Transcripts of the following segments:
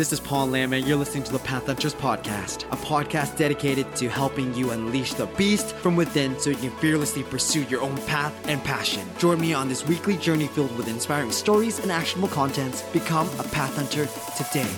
This is Paul Lam, and you're listening to the Path Hunters Podcast, a podcast dedicated to helping you unleash the beast from within so you can fearlessly pursue your own path and passion. Join me on this weekly journey filled with inspiring stories and actionable contents. Become a Path Hunter today.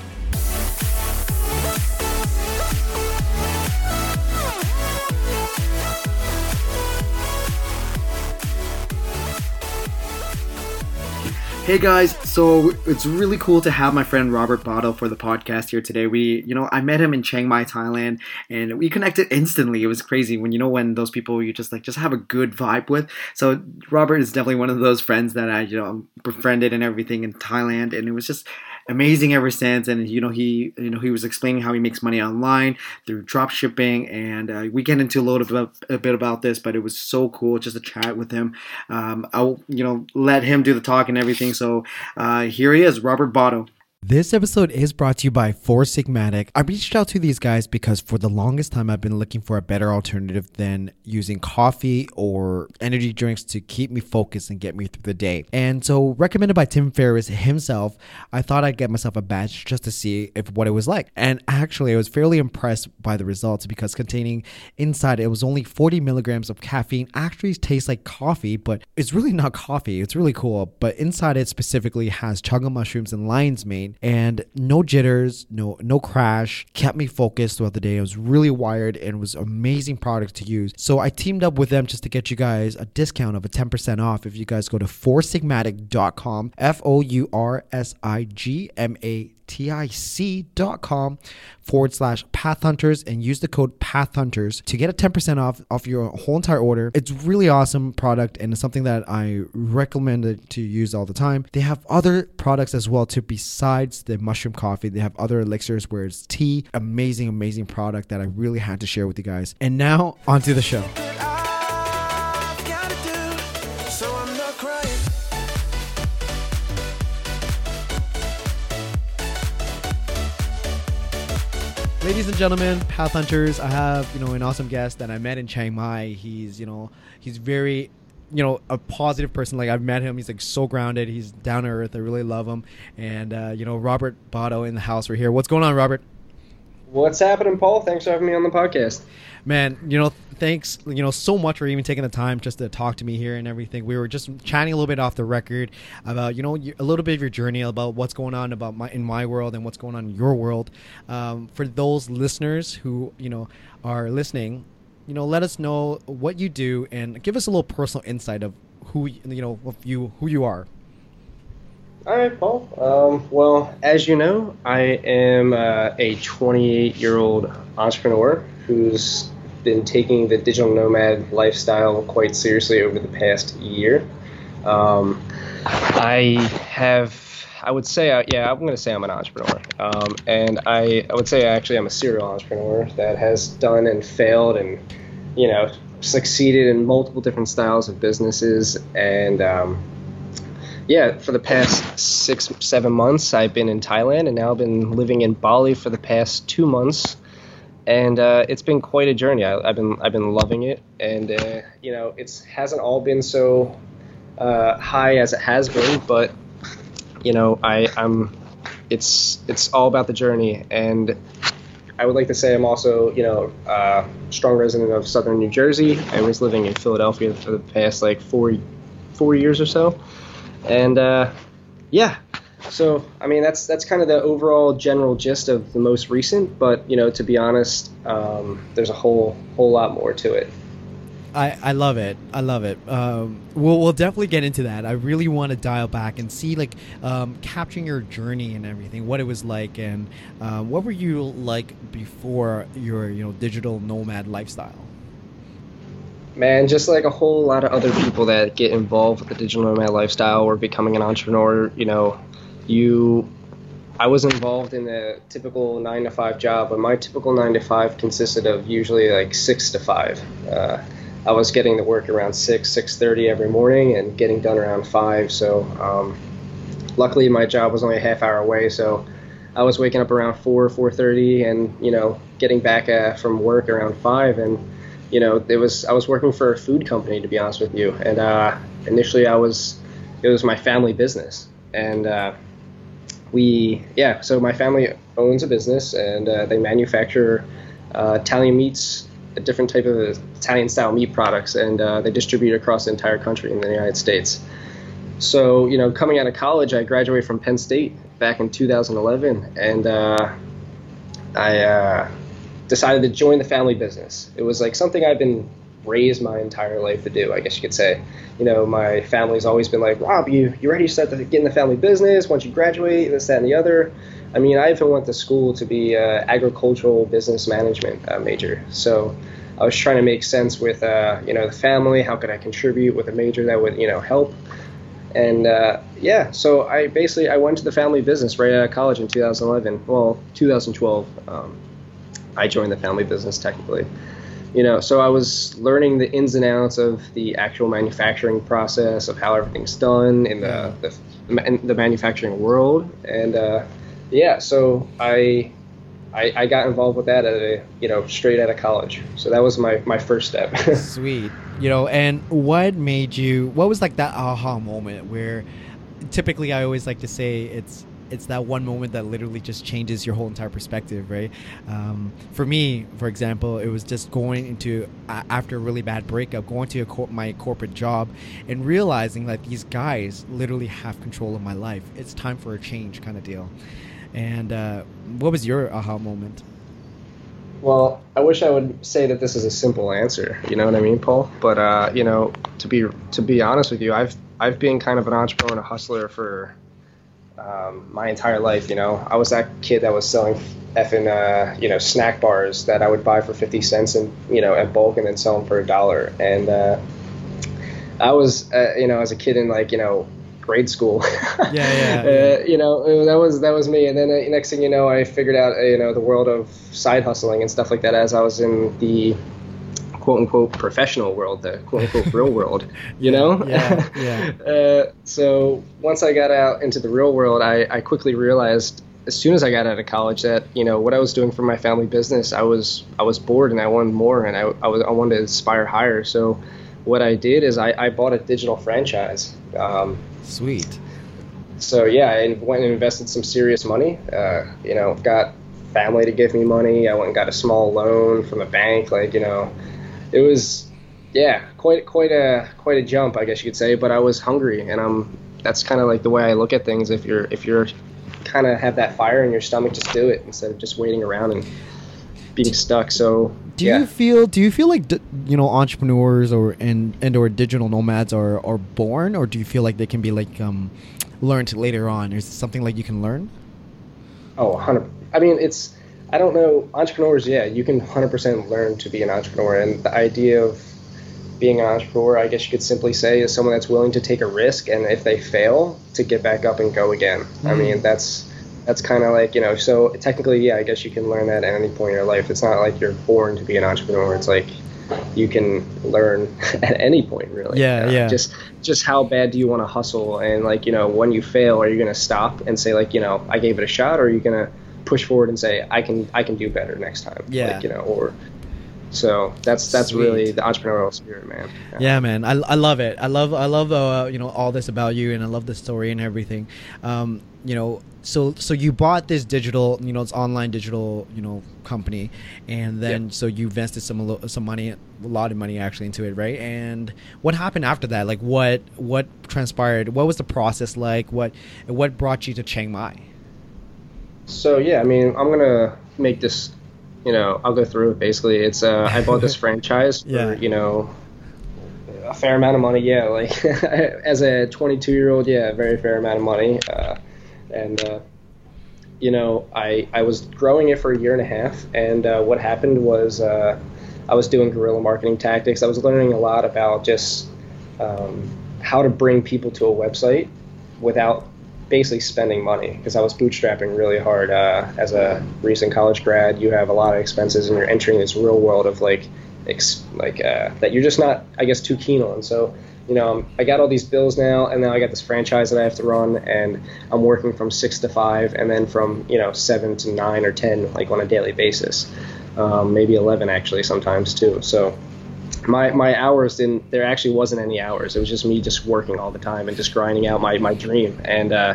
Hey guys, so it's really cool to have my friend Robert Botto for the podcast here today. We, you know, I met him in Chiang Mai, Thailand, and we connected instantly. It was crazy when you know when those people you just like just have a good vibe with. So Robert is definitely one of those friends that I, you know, befriended and everything in Thailand, and it was just amazing ever since. And you know, he you know he was explaining how he makes money online through drop shipping, and uh, we get into a little bit a bit about this, but it was so cool just to chat with him. Um, I'll you know let him do the talk and everything. So uh, here he is, Robert Botto. This episode is brought to you by Four Sigmatic. I reached out to these guys because for the longest time I've been looking for a better alternative than using coffee or energy drinks to keep me focused and get me through the day. And so, recommended by Tim Ferriss himself, I thought I'd get myself a batch just to see if what it was like. And actually, I was fairly impressed by the results because containing inside it was only 40 milligrams of caffeine. Actually, tastes like coffee, but it's really not coffee. It's really cool. But inside it specifically has chaga mushrooms and lion's mane and no jitters, no no crash, kept me focused throughout the day. I was really wired and was amazing product to use. So I teamed up with them just to get you guys a discount of a 10% off if you guys go to foursigmatic.com, F O U R S I G M A tic.com forward slash pathhunters and use the code pathhunters to get a 10% off off your whole entire order. It's really awesome product and it's something that i recommend to use all the time. They have other products as well too besides the mushroom coffee. They have other elixirs where it's tea. Amazing amazing product that i really had to share with you guys. And now onto the show Ladies and gentlemen, path hunters, I have, you know, an awesome guest that I met in Chiang Mai. He's, you know, he's very you know a positive person. Like i've met him. He's like so grounded. He's down to earth. I really love him. And uh, you know robert Botto in the house. We're here. What's going on robert? What's happening paul? Thanks for having me on the podcast. Man you know thanks, you know, so much for even taking the time just to talk to me here and everything. We were just chatting a little bit off the record about, you know, a little bit of your journey about what's going on about my in my world and what's going on in your world. Um, for those listeners who, you know, are listening, you know, let us know what you do and give us a little personal insight of who, you know, of you, who you are. All right, Paul. Um, well, as you know, I am uh, a 28 year old entrepreneur who's been taking the digital nomad lifestyle quite seriously over the past year. Um, I have, I would say, uh, yeah, I'm going to say I'm an entrepreneur. Um, and I, I would say actually I'm a serial entrepreneur that has done and failed and, you know, succeeded in multiple different styles of businesses. And, um, yeah, for the past six, seven months, I've been in Thailand and now I've been living in Bali for the past two months and uh, it's been quite a journey. I, have been I've been loving it, and uh, you know it hasn't all been so uh, high as it has been, but you know I I'm it's it's all about the journey, and I would like to say I'm also you know a uh, strong resident of Southern New Jersey. I was living in Philadelphia for the past like four four years or so, and uh, yeah, so, I mean, that's that's kind of the overall general gist of the most recent. But you know, to be honest, um, there's a whole whole lot more to it. I, I love it. I love it. Um, we'll, we'll definitely get into that. I really want to dial back and see, like, um, capturing your journey and everything, what it was like, and uh, what were you like before your, you know, digital nomad lifestyle? Man, just like a whole lot of other people that get involved with the digital nomad lifestyle or becoming an entrepreneur, you know, you I was involved in a typical nine to five job, but my typical nine to five consisted of usually like six to five. Uh, I was getting to work around six, six thirty every morning, and getting done around five. So, um, luckily, my job was only a half hour away, so I was waking up around four, four thirty, and you know, getting back uh, from work around five, and you know, it was I was working for a food company to be honest with you, and uh, initially I was it was my family business, and uh, we yeah. So my family owns a business and uh, they manufacture uh, Italian meats, a different type of Italian style meat products, and uh, they distribute across the entire country in the United States. So you know, coming out of college, I graduated from Penn State back in 2011, and uh, I uh, decided to join the family business. It was like something I've been raised my entire life to do, I guess you could say. You know, my family's always been like, Rob, you you ready to start to get in the family business once you graduate, this, that, and the other. I mean, I even went to school to be uh, agricultural business management uh, major. So I was trying to make sense with, uh, you know, the family. How could I contribute with a major that would, you know, help? And uh, yeah, so I basically I went to the family business right out of college in 2011. Well, 2012. Um, I joined the family business technically. You know, so I was learning the ins and outs of the actual manufacturing process of how everything's done in the the, in the manufacturing world, and uh, yeah, so I, I, I got involved with that at a you know straight out of college. So that was my my first step. Sweet, you know, and what made you? What was like that aha moment where? Typically, I always like to say it's it's that one moment that literally just changes your whole entire perspective, right? Um, for me, for example, it was just going into after a really bad breakup, going to cor- my corporate job, and realizing that these guys literally have control of my life. It's time for a change, kind of deal. And uh, what was your aha moment? Well, I wish I would say that this is a simple answer. You know what I mean, Paul? But uh, you know, to be to be honest with you, I've I've been kind of an entrepreneur and a hustler for um, my entire life. You know, I was that kid that was selling effing uh, you know snack bars that I would buy for fifty cents and you know at bulk and then sell them for a dollar. And uh, I was uh, you know as a kid in like you know grade school. yeah, yeah. yeah. Uh, you know, that was that was me. And then uh, next thing you know, I figured out uh, you know the world of side hustling and stuff like that as I was in the quote unquote professional world, the quote unquote real world. You know. Yeah. Yeah. uh, so once I got out into the real world, I, I quickly realized as soon as I got out of college that you know what I was doing for my family business, I was I was bored and I wanted more and I, I was I wanted to aspire higher. So what I did is I, I bought a digital franchise. Um, Sweet. So yeah, I went and invested some serious money. Uh, you know, got family to give me money. I went and got a small loan from a bank. Like you know, it was yeah, quite quite a quite a jump, I guess you could say. But I was hungry, and I'm that's kind of like the way I look at things. If you're if you're kind of have that fire in your stomach, just do it instead of just waiting around and being stuck. So do yeah. you feel do you feel like you know entrepreneurs or and and or digital nomads are are born or do you feel like they can be like um learned later on is something like you can learn oh 100 i mean it's i don't know entrepreneurs yeah you can 100% learn to be an entrepreneur and the idea of being an entrepreneur i guess you could simply say is someone that's willing to take a risk and if they fail to get back up and go again. Mm-hmm. i mean that's that's kind of like you know so technically yeah i guess you can learn that at any point in your life. It's not like you're born to be an entrepreneur. It's like you can learn at any point really. Yeah yeah. just just how bad do you want to hustle? And like you know when you fail are you going to stop and say like you know i gave it a shot or are you going to push forward and say i can i can do better next time yeah like, you know or so that's that's Sweet. really the entrepreneurial spirit, man. Yeah, yeah man, I, I love it. I love I love uh, you know all this about you, and I love the story and everything. Um, you know, so so you bought this digital, you know, it's online digital, you know, company, and then yep. so you invested some some money, a lot of money actually into it, right? And what happened after that? Like what what transpired? What was the process like? What what brought you to Chiang Mai? So yeah, I mean, I'm gonna make this you know, I'll go through it. Basically, it's uh, I bought this franchise for yeah. you know a fair amount of money. Yeah, like as a 22 year old, yeah, a very fair amount of money. Uh, and uh, you know, I I was growing it for a year and a half, and uh, what happened was uh, I was doing guerrilla marketing tactics. I was learning a lot about just um, how to bring people to a website without basically spending money because I was bootstrapping really hard uh, as a recent college grad. You have a lot of expenses, and you're entering this real world of like, ex- like uh, that you're just not, I guess, too keen on. So, you know, I got all these bills now, and now I got this franchise that I have to run, and I'm working from six to five, and then from you know seven to nine or ten, like on a daily basis, um, maybe eleven actually sometimes too. So my my hours didn't there actually wasn't any hours it was just me just working all the time and just grinding out my my dream and uh,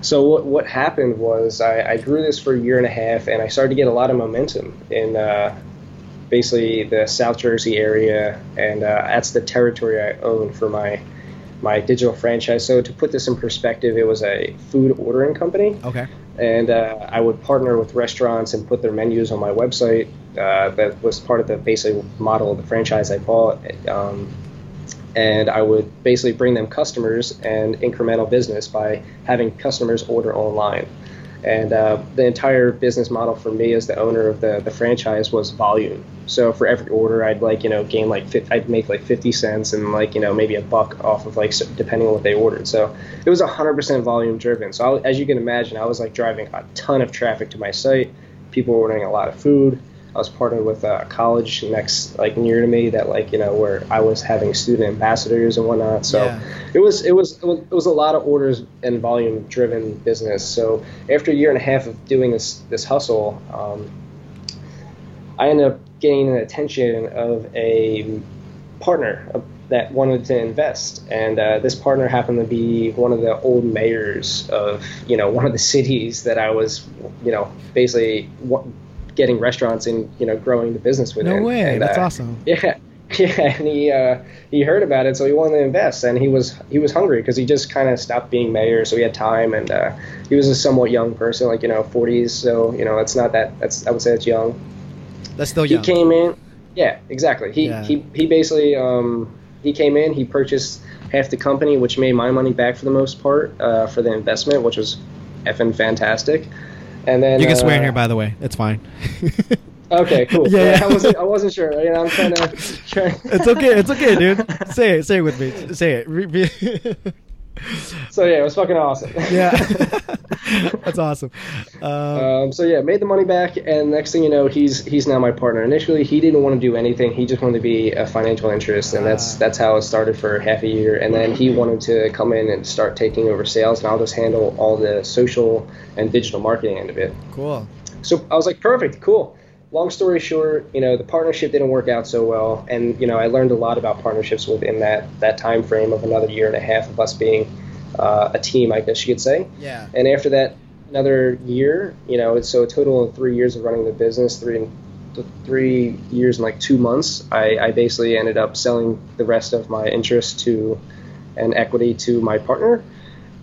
So what what happened was I, I grew this for a year and a half, and I started to get a lot of momentum in uh, basically the South Jersey area, and uh, that's the territory I own for my my digital franchise. So to put this in perspective, it was a food ordering company. Okay. And uh, I would partner with restaurants and put their menus on my website. Uh, that was part of the basic model of the franchise I bought. Um, and I would basically bring them customers and incremental business by having customers order online. And uh, the entire business model for me as the owner of the, the franchise was volume. So for every order, I'd like you know gain like I'd make like 50 cents and like you know maybe a buck off of like depending on what they ordered. So it was 100% volume driven. So I, as you can imagine, I was like driving a ton of traffic to my site. People were ordering a lot of food. I was partnered with a college next, like near to me, that like you know where I was having student ambassadors and whatnot. So Yeah. it was it was it was it was a lot of orders and volume driven business. So after a year and a half of doing this this hustle, um, I ended up gaining the attention of a partner uh, that wanted to invest, and uh, this partner happened to be one of the old mayors of you know one of the cities that I was you know basically wa- getting restaurants and you know growing the business within. No way. And, That's uh, awesome. yeah, yeah, and he uh, he heard about it, so he wanted to invest, and he was he was hungry because he just kind of stopped being mayor, so he had time, and uh, he was a somewhat young person, like you know, 40s, so you know, it's not that that's I would say it's young. That's still young. He came in, yeah, exactly. He Yeah. he he basically um, he came in, he purchased half the company, which made my money back for the most part uh, for the investment, which was effing fantastic. And then you can swear in uh, here, by the way. It's fine. Okay, cool. Yeah, Yeah, yeah. I wasn't I wasn't sure. You know, I'm trying to. Try, it's okay. It's okay, dude. Say it. Say it with me. Say it. So yeah, it was fucking awesome. yeah. That's awesome. Um, Um, so yeah, made the money back, and next thing you know, he's he's now my partner. Initially, he didn't want to do anything; he just wanted to be a financial interest, and that's Ah. that's how it started for half a year. And then he wanted to come in and start taking over sales, and I'll just handle all the social and digital marketing end of it. cool. So I was like, perfect, cool. Long story short, you know, the partnership didn't work out so well, and you know, I learned a lot about partnerships within that that time frame of another year and a half of us being uh, a team, I guess you could say. Yeah. And after that, another year, you know, so a total of three years of running the business, three three years and like two months. I, I basically ended up selling the rest of my interest to and equity to my partner,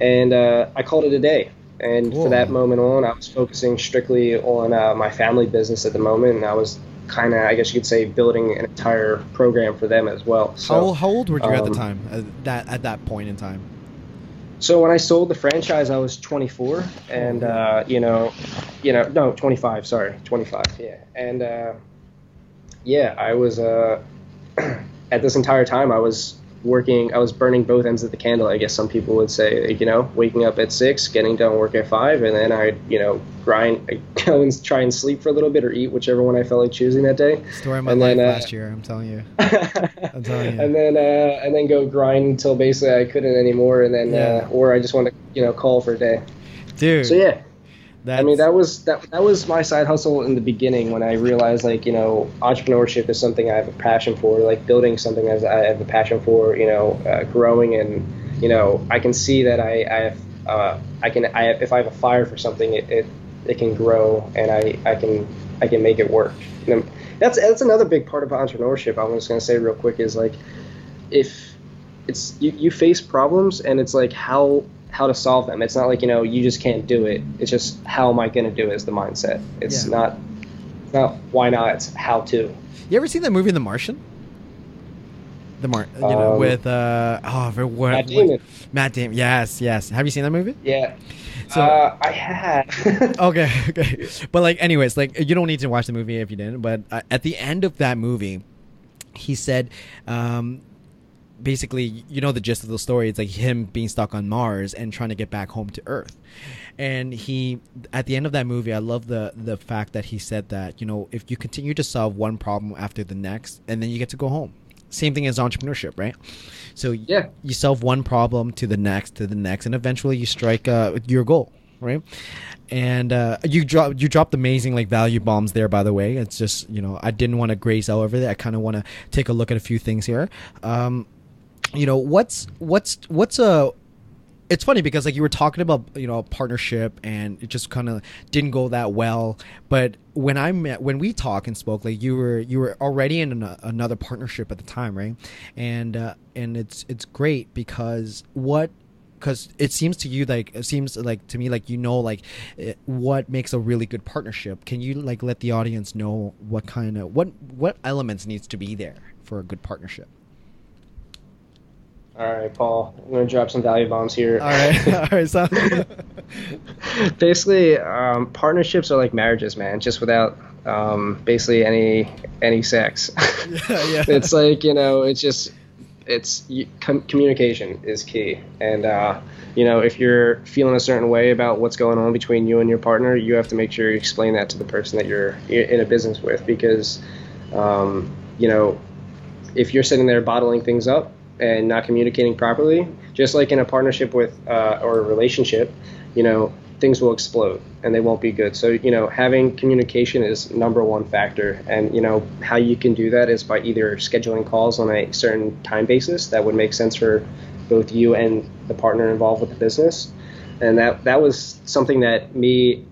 and uh, I called it a day. And Cool. for that moment on, I was focusing strictly on uh, my family business at the moment, and I was kind of, I guess you could say, building an entire program for them as well. So, how, how old were you at the um, time? At that at that point in time. So when I sold the franchise, I was 24, and Oh, uh, you know, you know, no, 25. Sorry, 25. Yeah, and uh, yeah, I was uh, at this entire time I was working. I was burning both ends of the candle. I guess some people would say, you know, waking up at six, getting done work at five, and then i'd you know, grind, go and try and sleep for a little bit or eat, whichever one I felt like choosing that day. Story of my and life then, uh, last year. I'm telling you. i'm telling you. and then uh, and then go grind until basically I couldn't anymore, and then Yeah. uh, or I just want to you know call for a day. Dude. So yeah, That's, I mean that was that that was my side hustle in the beginning when I realized like you know entrepreneurship is something I have a passion for, like building something as I have a passion for, you know, uh, growing and you know I can see that I I have uh, I can I if I have a fire for something it, it it can grow and I I can I can make it work. That's that's another big part of entrepreneurship. I was going to say real quick is like if it's you, you face problems and it's like how how to solve them. It's not like you know you just can't do it. It's just how am I going to do it is the mindset. It's Yeah. not it's not why not. It's how to. You ever seen that movie, The Martian? The Mar, you know, Um, with uh, oh, for what? Matt Damon. Matt Damon. Yes, yes. Have you seen that movie? Yeah. So- uh, I had. okay, okay. But like, anyways, like you don't need to watch the movie if you didn't. But uh, at the end of that movie, he said, um, basically, you know, the gist of the story. It's like him being stuck on Mars and trying to get back home to Earth. And he, at the end of that movie, I love the the fact that he said that you know, if you continue to solve one problem after the next, and then you get to go home. Same thing as entrepreneurship, right? So Yeah. you solve one problem to the next to the next, and eventually you strike uh, your goal, right? And uh, you drop you dropped amazing like value bombs there. By the way, it's just you know I didn't want to graze all over there. I kind of want to take a look at a few things here. Um, you know what's what's what's a it's funny because like you were talking about you know partnership and it just kind of didn't go that well. But when i met when we talked and spoke like you were you were already in an, another partnership at the time right? And uh, and it's it's great because what because it seems to you like it seems like to me like you know like it, what makes a really good partnership. Can you like let the audience know what kind of what what elements needs to be there for a good partnership all right, Paul. I'm gonna drop some value bombs here. All right, all right. So basically, um, partnerships are like marriages, man. Just without um, basically any any sex. yeah, yeah. It's like you know, it's just it's com- communication is key, and uh, you know, if you're feeling a certain way about what's going on between you and your partner, you have to make sure you explain that to the person that you're in a business with, because um, you know, if you're sitting there bottling things up and not communicating properly, just like in a partnership with uh, or a relationship, you know, things will explode and they won't be good. So, you know, having communication is number one factor. And, you know, how you can do that is by either scheduling calls on a certain time basis that would make sense for both you and the partner involved with the business. And that, that was something that me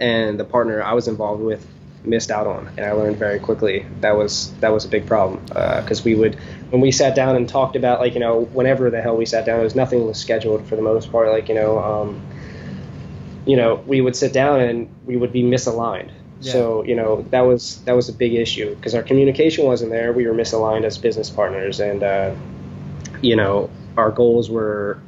and the partner I was involved with missed out on, and I learned very quickly that was that was a big problem because uh, we would when we sat down and talked about like you know whenever the hell we sat down, it was nothing was scheduled for the most part. Like you know, um, you know, we would sit down and we would be misaligned. Yeah. So you know that was that was a big issue because our communication wasn't there. We were misaligned as business partners, and uh, you know our goals were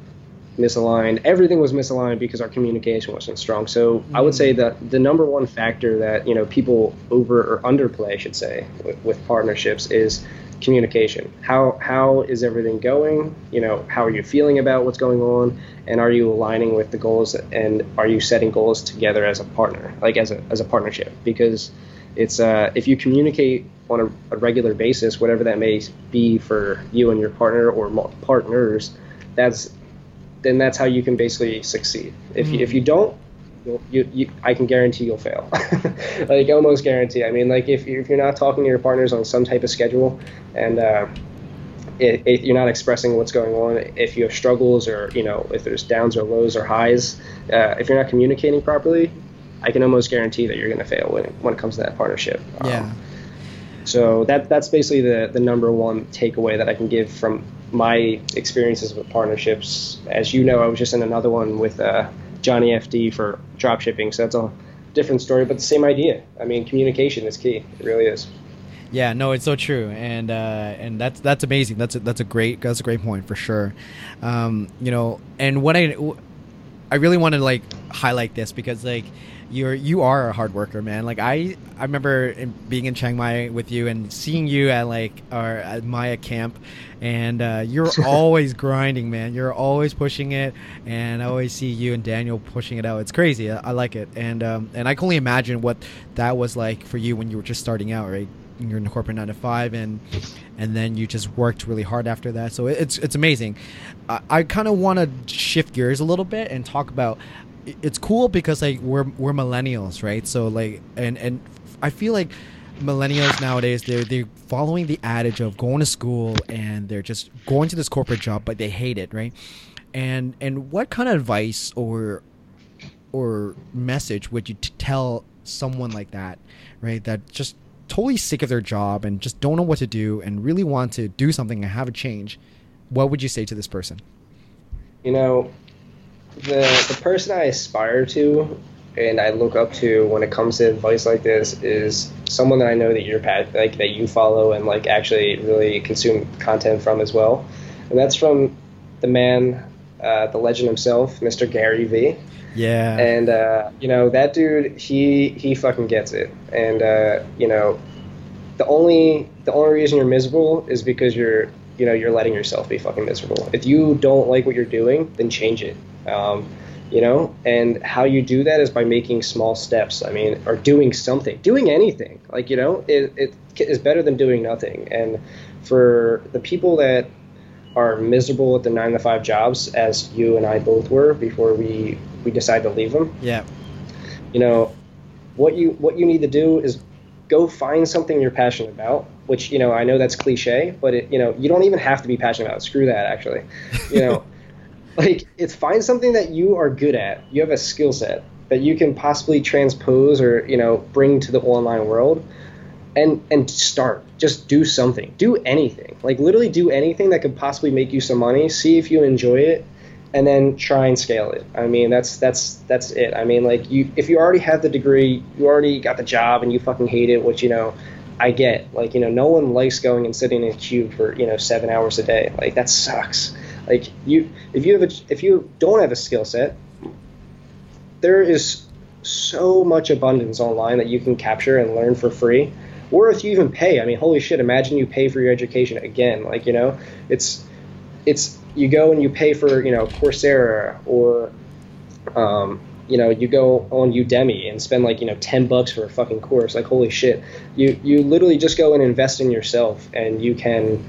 misaligned. Everything was misaligned because our communication wasn't strong. So mm-hmm. I would say that the number one factor that you know people over or underplay, I should say, with, with, partnerships is communication. How how is everything going? You know, how are you feeling about what's going on, and are you aligning with the goals? And are you setting goals together as a partner, like as a as a partnership? Because it's uh, if you communicate on a, a regular basis, whatever that may be for you and your partner or partners, that's then that's how you can basically succeed. If mm. you, if you don't, you, you, I can guarantee you'll fail. like almost guarantee. I mean, like if, if you're not talking to your partners on some type of schedule, and uh, it, it, you're not expressing what's going on, if you have struggles or you know if there's downs or lows or highs, uh, if you're not communicating properly, I can almost guarantee that you're going to fail when it, when it comes to that partnership. Yeah. Um, so that that's basically the the number one takeaway that I can give from my experiences with partnerships. As you know, I was just in another one with uh, Johnny FD for drop shipping, so that's a different story, but the same idea. I mean, communication is key. It really is. Yeah, no, it's so true, and uh, and that's that's amazing. That's a, that's a great that's a great point for sure. Um, you know, and what I I really want to like highlight this because like you're you are a hard worker, man. Like I I remember in, being in Chiang Mai with you and seeing you at like our at Maya camp, and uh, you're always grinding, man. You're always pushing it, and I always see you and Daniel pushing it out. It's crazy. I, I like it, and um, and I can only imagine what that was like for you when you were just starting out, right? You're in the corporate nine to five, and and then you just worked really hard after that. So it's it's amazing. I, I kind of want to shift gears a little bit and talk about it's cool because like we're we're millennials, right? So like and and I feel like millennials nowadays they're they're following the adage of going to school and they're just going to this corporate job but they hate it, right? And and what kind of advice or or message would you t- tell someone like that, right? That just totally sick of their job and just don't know what to do and really want to do something and have a change. What would you say to this person? You know, the the person I aspire to and I look up to when it comes to advice like this is someone that I know that you're like that you follow and like actually really consume content from as well, and that's from the man, uh, the legend himself, Mr. Gary V. Yeah. And uh, you know that dude, he he fucking gets it, and uh, you know, the only the only reason you're miserable is because you're you know you're letting yourself be fucking miserable. If you don't like what you're doing, then change it. Um, you know, and how you do that is by making small steps. I mean, or doing something, doing anything. Like you know, it, it is better than doing nothing. And for the people that are miserable at the nine to five jobs, as you and I both were before we we decided to leave them. Yeah. You know, what you what you need to do is go find something you're passionate about which you know I know that's cliche, but it, you know you don't even have to be passionate about it. Screw that, actually. You know, like it's find something that you are good at. You have a skill set that you can possibly transpose or you know bring to the online world, and and start. Just do something. Do anything. Like literally do anything that could possibly make you some money. See if you enjoy it, and then try and scale it. I mean, that's that's that's it. I mean, like you, if you already have the degree, you already got the job, and you fucking hate it, which you know, I get. Like you know, no one likes going and sitting in a queue for you know seven hours a day. Like that sucks. Like you, if you have a, if you don't have a skill set, there is so much abundance online that you can capture and learn for free. Or if you even pay, I mean, holy shit! Imagine you pay for your education again. Like you know, it's it's you go and you pay for you know Coursera or um, you know you go on Udemy and spend like you know ten bucks for a fucking course. Like holy shit! You you literally just go and invest in yourself, and you can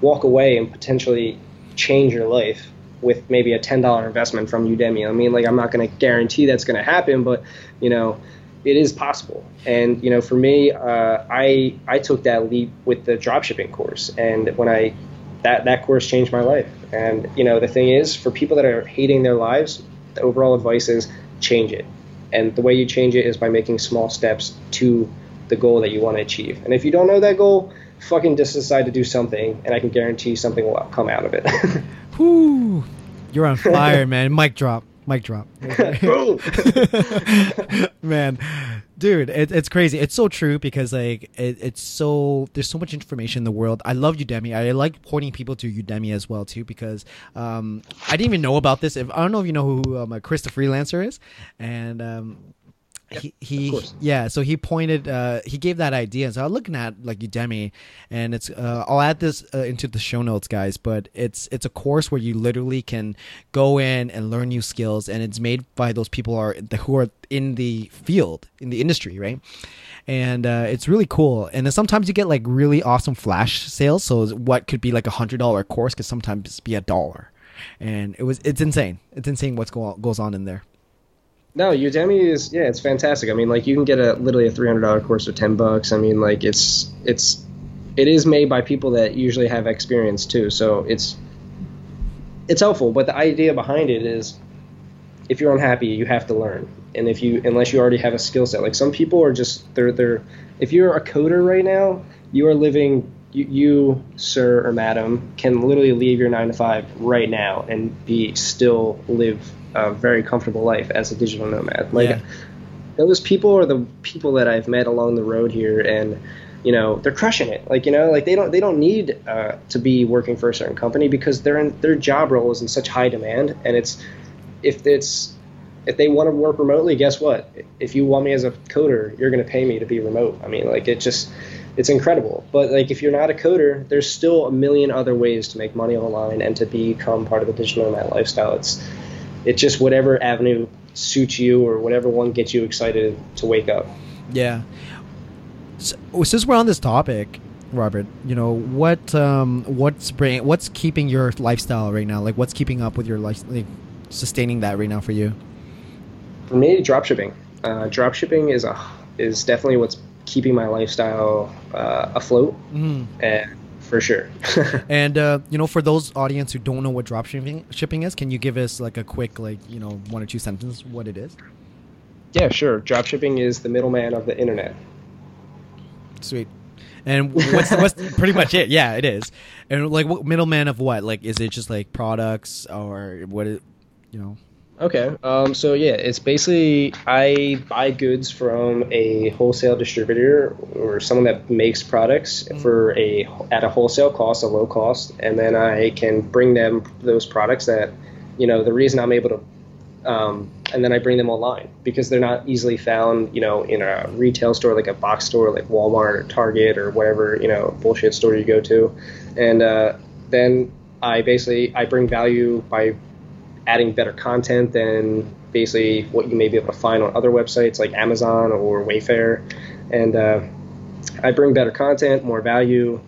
walk away and potentially change your life with maybe a ten dollar investment from Udemy. I mean, like I'm not going to guarantee that's going to happen, but you know, it is possible. And you know, for me, uh, I I took that leap with the dropshipping course, and when I that that course changed my life. And you know, the thing is, for people that are hating their lives, the overall advice is change it. And the way you change it is by making small steps to the goal that you want to achieve. And if you don't know that goal, fucking just decide to do something, and I can guarantee something will come out of it. Whoo! You're on fire, man. Mic drop. Mic drop. man, dude, it, it's crazy. It's so true because like it, it's so there's so much information in the world. I love Udemy. I like pointing people to Udemy as well too because um, I didn't even know about this. If I don't know if you know who um, Chris the freelancer is, and um, he, he yeah so he pointed uh he gave that idea so i'm looking at like udemy and it's uh i'll add this uh, into the show notes guys but it's it's a course where you literally can go in and learn new skills and it's made by those people who are who are in the field in the industry right? And uh, it's really cool and then sometimes you get like really awesome flash sales so what could be like a hundred dollar course could sometimes be a dollar. And it was it's insane. It's insane what's go- goes on in there no, Udemy is yeah, it's fantastic. I mean, like you can get a literally a three hundred dollar course for ten bucks. I mean, like it's it's it is made by people that usually have experience too, so it's it's helpful. But the idea behind it is, if you're unhappy, you have to learn, and if you unless you already have a skill set, like some people are just they're they're if you're a coder right now, you are living. You, you, sir or madam, can literally leave your nine to five right now and be still live a very comfortable life as a digital nomad. Like yeah. those people are the people that I've met along the road here, and you know they're crushing it. Like you know, like they don't they don't need uh, to be working for a certain company because their their job role is in such high demand, and it's if it's if they want to work remotely, guess what? If you want me as a coder, you're going to pay me to be remote. I mean, like it just it's incredible. But like if you're not a coder, there's still a million other ways to make money online and to become part of the digital nomad lifestyle. It's it's just whatever avenue suits you or whatever one gets you excited to wake up. Yeah. So, since we're on this topic, Robert, you know what um, what's bring, what's keeping your lifestyle right now? Like, what's keeping up with your life, like, sustaining that right now for you? For me, dropshipping. Uh, dropshipping is a is definitely what's keeping my lifestyle uh, afloat. Mm. And for sure. and uh, you know, for those audience who don't know what dropshipping shipping is, can you give us like a quick, like you know, one or two sentences what it is? Yeah, sure. Dropshipping is the middleman of the internet. Sweet. And what's what's pretty much it? Yeah, it is. And like, what middleman of what? Like, is it just like products or what? It, you know. Okay. Um, so yeah, it's basically I buy goods from a wholesale distributor or someone that makes products mm-hmm. for a at a wholesale cost, a low cost, and then I can bring them those products that, you know, the reason I'm able to, um, and then I bring them online because they're not easily found, you know, in a retail store like a box store like Walmart or Target or whatever, you know, bullshit store you go to, and uh, then I basically I bring value by adding better content than basically what you may be able to find on other websites like Amazon or Wayfair. And uh, I bring better content, more value,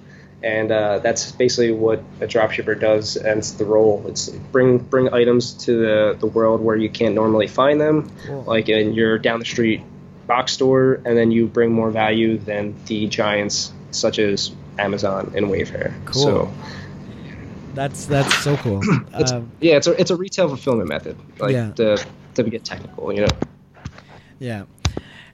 and uh, that's basically what a dropshipper does, and it's the role. It's bring bring items to the, the world where you can't normally find them, cool. like in your down the street box store, and then you bring more value than the giants such as Amazon and Wayfair. Cool. So That's that's so cool. It's, Um, yeah, it's a it's a retail fulfillment method. Like Yeah. to to get technical, you know. Yeah.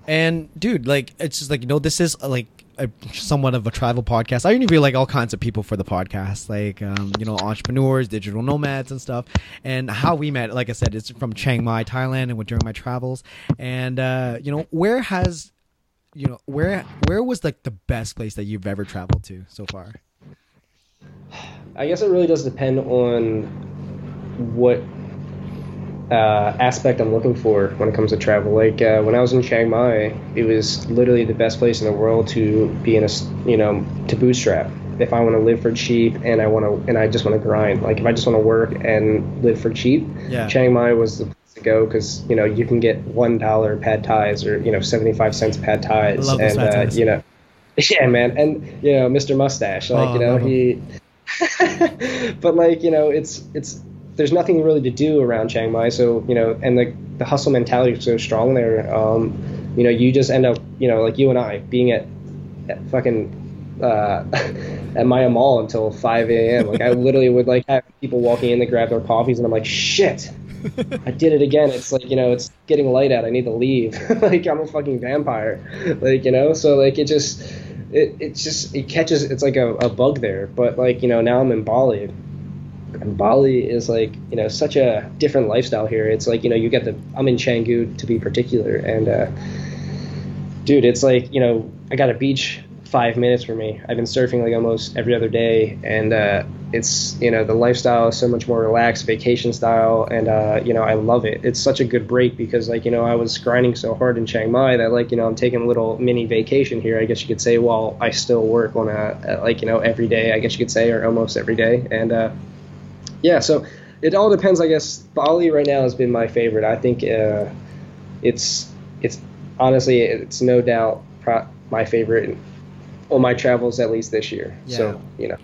And dude, like it's just like you know this is uh, like a, somewhat of a travel podcast. I interview like all kinds of people for the podcast, like um, you know entrepreneurs, digital nomads, and stuff. And how we met, like I said, it's from Chiang Mai, Thailand, and during my travels. And uh, you know where has you know where where was like the best place that you've ever traveled to so far? I guess it really does depend on what uh, aspect I'm looking for when it comes to travel. Like uh, when I was in Chiang Mai, it was literally the best place in the world to be in a you know to bootstrap. If I want to live for cheap and I want to and I just want to grind, like if I just want to work and live for cheap, Yeah. Chiang Mai was the place to go because you know you can get one dollar pad thais or you know seventy five cents pad those and uh, you know, yeah, man, and you know Mr. Mustache, like Oh, you know he. him. but like you know, it's it's there's nothing really to do around Chiang Mai, so you know, and the the hustle mentality is so strong there. Um, you know, you just end up, you know, like you and I being at, at fucking uh, at Maya Mall until 5 a.m. Like I literally would like have people walking in to grab their coffees, and I'm like, shit. I did it again. It's like you know, it's getting light out. I need to leave. like I'm a fucking vampire. Like you know, so like it just, it it just it catches. It's like a, a bug there. But like you know, now I'm in Bali. And Bali is like you know such a different lifestyle here. It's like you know you get the I'm in Canggu to be particular, and uh, dude, it's like you know I got a beach five minutes for me. I've been surfing like almost every other day, and uh, it's you know the lifestyle is so much more relaxed, vacation style, and uh, you know I love it. It's such a good break because like you know I was grinding so hard in Chiang Mai that like you know I'm taking a little mini vacation here. I guess you could say while I still work on a, a like you know every day. I guess you could say or almost every day, and uh, yeah, so it all depends. I guess Bali right now has been my favorite. I think uh, it's it's honestly it's no doubt pro- my favorite on my travels at least this year. Yeah. So you know,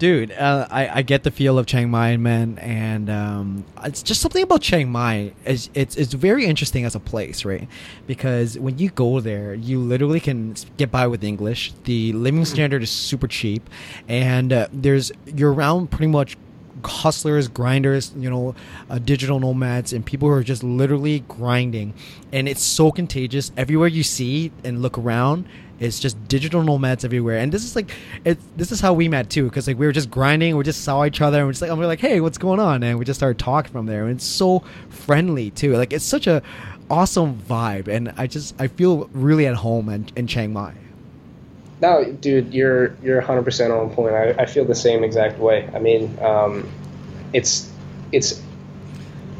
Dude, uh, I, I get the feel of Chiang Mai, man, and um, it's just something about Chiang Mai. It's, it's it's very interesting as a place, right? Because when you go there, you literally can get by with English. The living standard is super cheap, and uh, there's you're around pretty much hustlers, grinders, you know, uh, digital nomads, and people who are just literally grinding. And it's so contagious. Everywhere you see and look around, it's just digital nomads everywhere. And this is like, it. This is how we met too, because like we were just grinding, we just saw each other, and we're just like, and we're like, hey, what's going on? And we just started talking from there. And it's so friendly too. Like it's such a awesome vibe, and I just I feel really at home in, in Chiang Mai. No, dude, you're you're 100 percent on point. I, I feel the same exact way. I mean, um, it's it's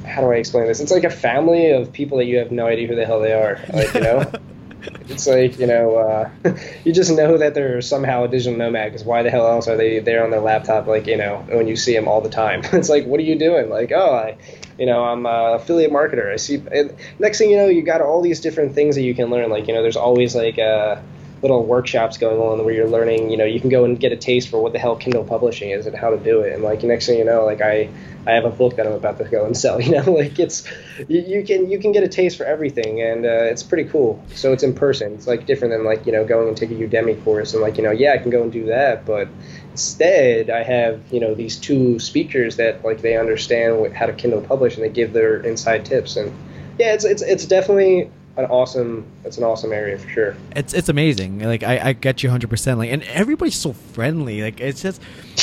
how do I explain this? It's like a family of people that you have no idea who the hell they are. Like you know. It's like you know, uh, you just know that they're somehow a digital nomad. Because why the hell else are they there on their laptop? Like you know, when you see them all the time, it's like, what are you doing? Like, oh, I, you know, I'm an affiliate marketer. I see. Next thing you know, you got all these different things that you can learn. Like you know, there's always like uh, little workshops going on where you're learning. You know, you can go and get a taste for what the hell Kindle publishing is and how to do it. And like next thing you know, like I. I have a book that I'm about to go and sell. You know, like it's you, can you can get a taste for everything, and uh, it's pretty cool. So it's in person. It's like different than like you know going and taking a Udemy course and like you know yeah I can go and do that, but instead I have you know these two speakers that like they understand what, how to Kindle publish and they give their inside tips and yeah it's it's it's definitely an awesome it's an awesome area for sure. It's it's amazing. Like I, I get you hundred percent. Like and everybody's so friendly. Like it's just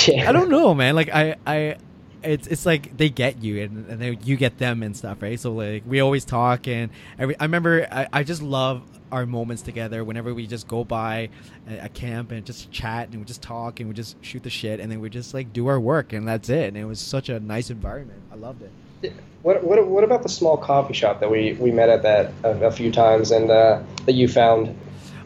Yeah. I don't know, man. Like I I it's it's like they get you and, and then you get them and stuff, right? So like we always talk and every I remember I, I just love our moments together whenever we just go by a, a camp and just chat and we just talk and we just shoot the shit and then we just like do our work and that's it. And it was such a nice environment. I loved it. What, what, what about the small coffee shop that we, we met at that a, a few times and uh, that you found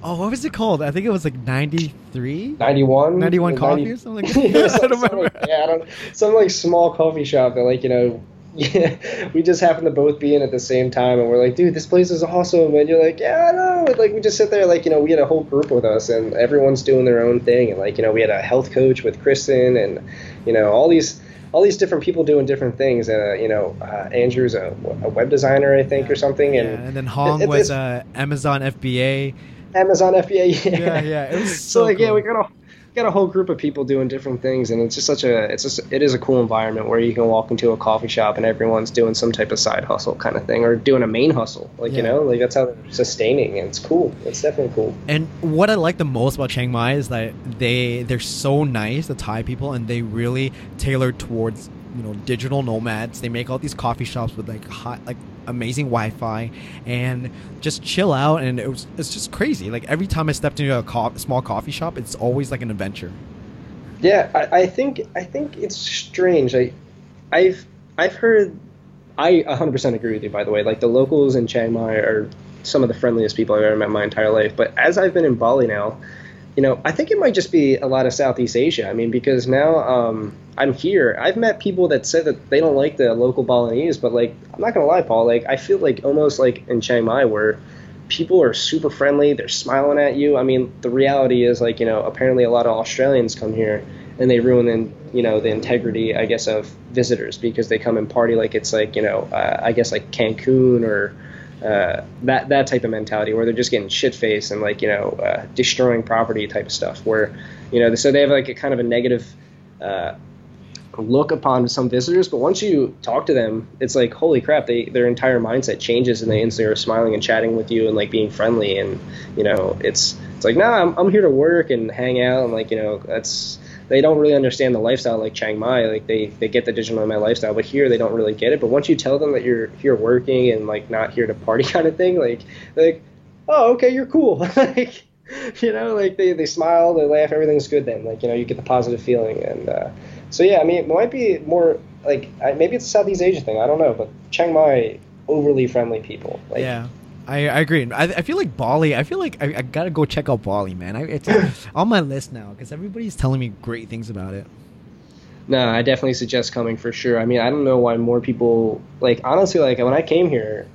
Oh, what was it called? I think it was like 93? 91 91 coffee 90 or something like yeah, that. I don't some remember. like, yeah, I don't some like small coffee shop that like you know yeah, we just happen to both be in at the same time and we're like dude this place is awesome and you're like yeah I know and, like we just sit there like you know we had a whole group with us and everyone's doing their own thing and like you know we had a health coach with Kristen and you know all these all these different people doing different things and uh, you know uh, Andrew's a, a web designer I think or something Yeah, and and then Hong it- was it's- uh, Amazon FBA. Amazon FBA. Yeah, yeah, it was so, so like, yeah, we got a got a whole group of people doing different things, and it's just such a it's just it is a cool environment where you can walk into a coffee shop and everyone's doing some type of side hustle kind of thing, or doing a main hustle, like Yeah. you know, like that's how they're sustaining, and it's cool. It's definitely cool. And what I like the most about Chiang Mai is that they they're so nice, the Thai people, and they really tailor towards you know digital nomads. They make all these coffee shops with like hot like amazing Wi-Fi and just chill out. And it was it's just crazy. Like every time I stepped into a co- small coffee shop, it's always like an adventure. Yeah, I, I think I think it's strange. I, I've I've heard. I 100% agree with you. By the way, like the locals in Chiang Mai are some of the friendliest people I've ever met in my entire life. But as I've been in Bali now, you know, I think it might just be a lot of Southeast Asia. I mean, because now um, I'm here, I've met people that said that they don't like the local Balinese, but like I'm not gonna lie, Paul. Like I feel like almost like in Chiang Mai where people are super friendly, they're smiling at you. I mean, the reality is like you know, apparently a lot of Australians come here and they ruin the you know the integrity, I guess, of visitors because they come and party like it's like you know, uh, I guess like Cancun or uh, that that type of mentality where they're just getting shit faced and like you know uh, destroying property type of stuff where you know so they have like a kind of a negative uh, look upon some visitors but once you talk to them it's like holy crap they their entire mindset changes and they instantly are smiling and chatting with you and like being friendly and you know it's it's like nah I'm, I'm here to work and hang out and like you know that's they don't really understand the lifestyle like Chiang Mai. Like they, they get the digital nomad lifestyle, but here they don't really get it. But once you tell them that you're here working and like not here to party kind of thing, like like, oh okay, you're cool. like you know, like they, they smile, they laugh, everything's good then. Like you know, you get the positive feeling, and uh, so yeah, I mean, it might be more like maybe it's a Southeast Asia thing. I don't know, but Chiang Mai overly friendly people. Like, yeah. I, I agree. I, I feel like Bali. I feel like I, I gotta go check out Bali, man. I, it's on my list now because everybody's telling me great things about it. No, I definitely suggest coming for sure. I mean, I don't know why more people like honestly like when I came here,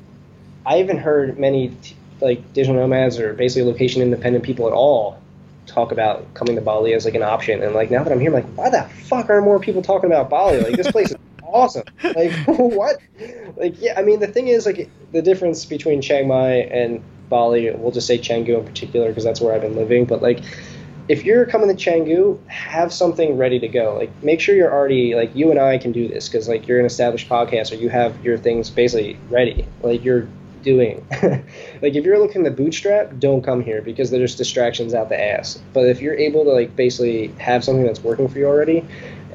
I haven't heard many t- like digital nomads or basically location independent people at all talk about coming to Bali as like an option. And like now that I'm here, I'm like, why the fuck are more people talking about Bali? Like this place is awesome. Like what? Like yeah, I mean the thing is like the difference between Chiang Mai and Bali. We'll just say Canggu in particular because that's where I've been living. But like if you're coming to Canggu, have something ready to go. Like, make sure you're already like you and I can do this because like you're an established podcaster. You have your things basically ready. Like you're doing. like if you're looking to bootstrap, don't come here because there's distractions out the ass. But if you're able to like basically have something that's working for you already,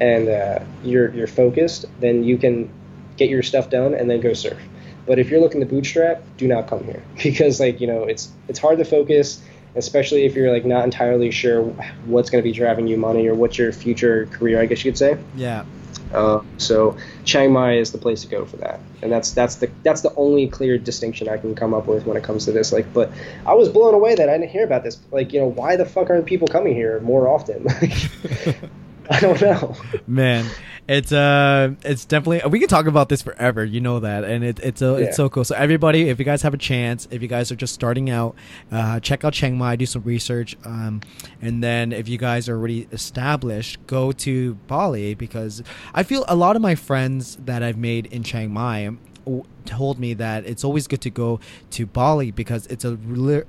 and uh, you're you're focused, then you can get your stuff done and then go surf. But if you're looking to bootstrap, do not come here because like you know it's it's hard to focus especially if you're like not entirely sure what's going to be driving you money or what's your future career, I guess you could say. Yeah. Uh, so Chiang Mai is the place to go for that, and that's that's the that's the only clear distinction I can come up with when it comes to this. Like, but I was blown away that I didn't hear about this. Like, you know, why the fuck aren't people coming here more often? I don't know. Man, it's uh, it's definitely we can talk about this forever. You know that, and it, it's a, Yeah. it's so cool. So everybody, if you guys have a chance, if you guys are just starting out, uh, check out Chiang Mai, do some research, um, and then if you guys are already established, go to Bali because I feel a lot of my friends that I've made in Chiang Mai told me that it's always good to go to Bali because it's a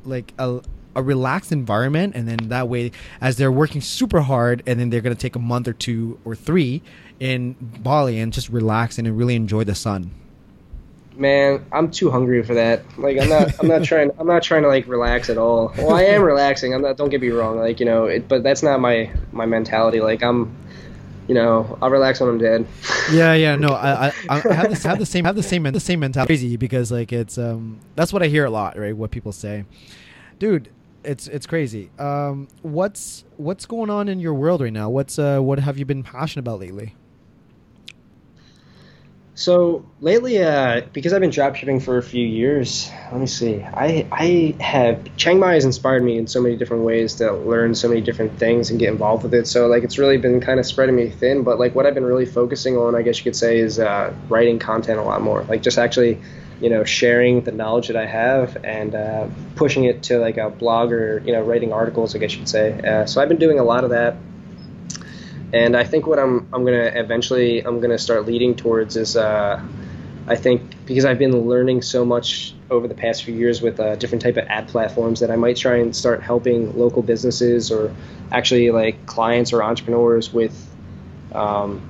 like a a relaxed environment and then that way as they're working super hard and then they're going to take a month or two or three in Bali and just relax and really enjoy the sun. Man, I'm too hungry for that. Like, I'm not. I'm not trying. I'm not trying to like relax at all. Well, I am relaxing. I'm not. Don't get me wrong. Like, you know, it, but that's not my my mentality. Like, I'm. You know, I'll relax when I'm dead. Yeah, yeah, no, I, I, I have the, have the same, have the same, the same mentality. Crazy because like it's um, that's what I hear a lot, right? What people say, dude, it's it's crazy. Um, what's what's going on in your world right now? What's uh, what have you been passionate about lately? So lately, uh, because I've been dropshipping for a few years, let me see. I I have Chiang Mai has inspired me in so many different ways to learn so many different things and get involved with it. So like it's really been kind of spreading me thin. But like what I've been really focusing on, I guess you could say, is uh, writing content a lot more. Like just actually, you know, sharing the knowledge that I have and uh, pushing it to like a blog or you know, writing articles. I guess you could say. Uh, so I've been doing a lot of that and I think what I'm I'm gonna eventually I'm gonna start leading towards is uh, I think because I've been learning so much over the past few years with uh, different type of ad platforms that I might try and start helping local businesses or actually like clients or entrepreneurs with um,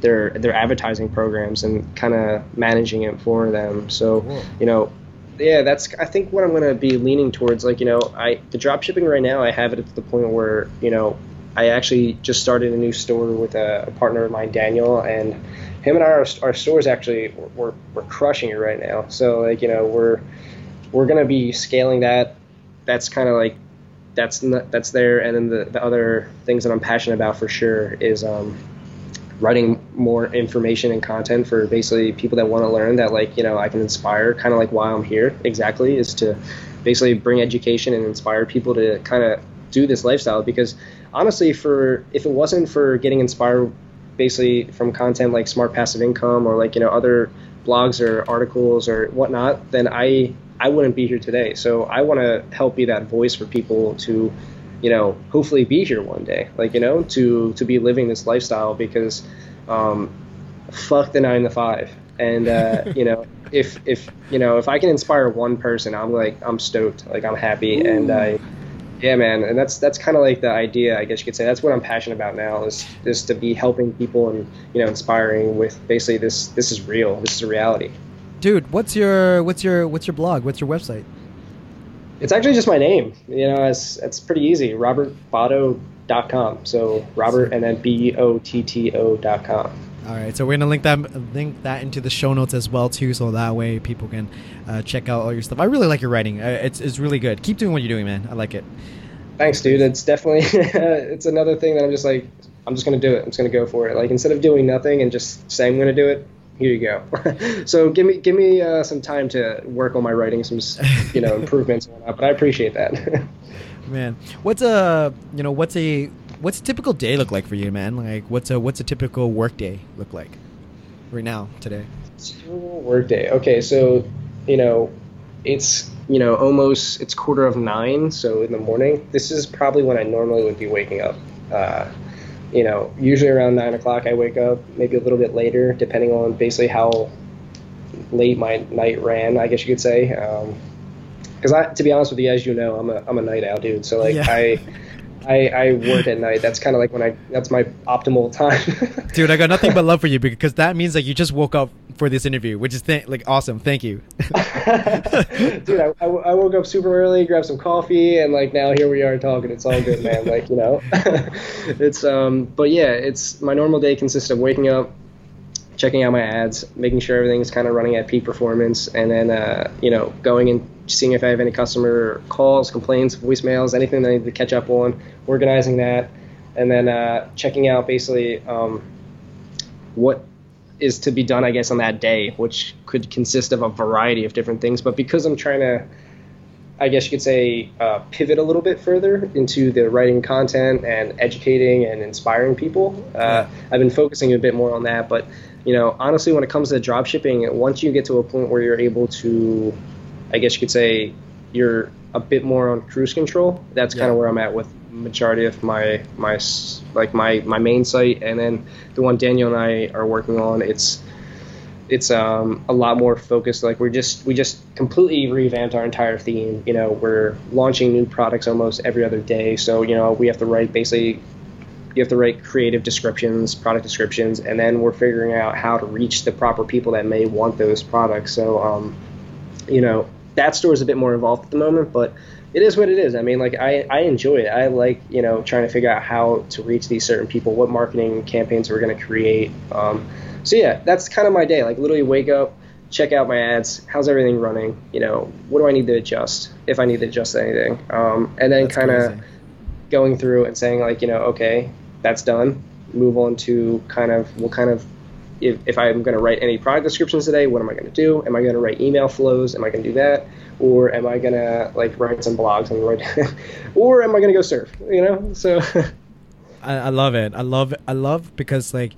their their advertising programs and kind of managing it for them. So Cool. you know, yeah, that's I think what I'm gonna be leaning towards. Like you know, I the drop shipping right now, I have it at the point where you know I actually just started a new store with a, a partner of mine, Daniel, and him and I, our our stores actually we're, we're crushing it right now. So like you know we're we're gonna be scaling that. That's kind of like that's not, that's there, and then the, the other things that I'm passionate about for sure is um, writing more information and content for basically people that want to learn that like you know I can inspire kind of like why I'm here exactly is to basically bring education and inspire people to kind of do this lifestyle. Because honestly for if it wasn't for getting inspired basically from content like smart passive income or like you know other blogs or articles or whatnot then I I wouldn't be here today. So I want to help be that voice for people to you know, hopefully be here one day, like you know, to to be living this lifestyle. Because, um, fuck the nine to five, and uh, you know, if if you know if I can inspire one person, I'm like I'm stoked, like I'm happy, and I, yeah, man, and that's that's kind of like the idea, I guess you could say. That's what I'm passionate about now is is to be helping people and you know inspiring with basically this this is real, this is a reality. Dude, what's your what's your what's your blog? What's your website? It's actually just my name. You know, it's it's pretty easy. RobertBotto.com. So Robert and then B O T T O dot com. All right, so we're gonna link that link that into the show notes as well too, so that way people can uh, check out all your stuff. I really like your writing; uh, it's it's really good. Keep doing what you're doing, man. I like it. Thanks, dude. It's definitely it's another thing that I'm just like I'm just gonna do it. I'm just gonna go for it. Like instead of doing nothing and just saying I'm gonna do it, here you go. so give me give me uh, some time to work on my writing, some you know improvements and whatnot. But I appreciate that. Man, what's a you know what's a what's a typical day look like for you, man? Like what's a what's a typical work day look like right now today? Typical Workday. Okay, so you know, it's you know almost it's quarter of nine, so in the morning. This is probably when I normally would be waking up. Uh, you know, usually around nine o'clock I wake up, maybe a little bit later, depending on basically how late my night ran. I guess you could say. Because I, to be honest with you, as you know, I'm a I'm a night owl dude. So like Yeah. I. I, I work at night. That's kind of like when I. That's my optimal time. Dude, I got nothing but love for you because that means that you just woke up for this interview, which is th- like awesome. Thank you. Dude, I, I, I woke up super early, grabbed some coffee, and like now here we are talking. It's all good, man. Like you know, it's um, but yeah, it's my normal day consists of waking up, checking out my ads, making sure everything's kind of running at peak performance, and then uh, you know going and seeing if I have any customer calls, complaints, voicemails, anything that I need to catch up on, organizing that, and then uh, checking out basically um, what is to be done, I guess, on that day, which could consist of a variety of different things. But because I'm trying to, I guess you could say, uh, pivot a little bit further into the writing content and educating and inspiring people, uh, I've been focusing a bit more on that. But you know, honestly, when it comes to drop shipping, once you get to a point where you're able to, I guess you could say, you're a bit more on cruise control. That's kind of where I'm at with majority of my my like my my main site, and then the one Daniel and I are working on. It's it's um, a lot more focused. Like we're just we just completely revamped our entire theme. You know, we're launching new products almost every other day. So you know, we have to write basically. You have to write creative descriptions, product descriptions, and then we're figuring out how to reach the proper people that may want those products. So, um, you know, that store is a bit more involved at the moment, but it is what it is. I mean, like I, I enjoy it. I like you know trying to figure out how to reach these certain people, what marketing campaigns we're going to create. Um, so yeah, that's kind of my day. Like literally wake up, check out my ads. How's everything running? You know, what do I need to adjust if I need to adjust anything? Um, and then kind of going through and saying like you know okay that's done. Move on to kind of what kind of if, if I'm going to write any product descriptions today, what am I going to do? Am I going to write email flows? Am I going to do that? Or am I going to like write some blogs and write, or am I going to go surf? You know, so I, I love it. I love I love because like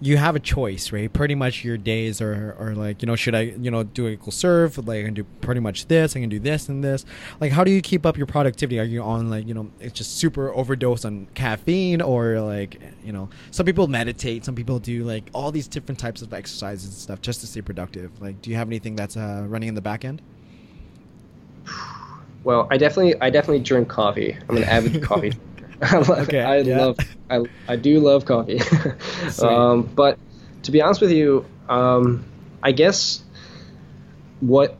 you have a choice, right? Pretty much your days are, are like, you know, should I, you know, do equal serve? Like I can do pretty much this, I can do this and this. Like how do you keep up your productivity? Are you on like, you know, it's just super overdose on caffeine or like, you know, some people meditate, some people do like all these different types of exercises and stuff just to stay productive. Like do you have anything that's uh, running in the back end? Well, I definitely I definitely drink coffee. I'm an avid coffee. Okay, I yeah. love I, I do love coffee. um, but to be honest with you, um, I guess what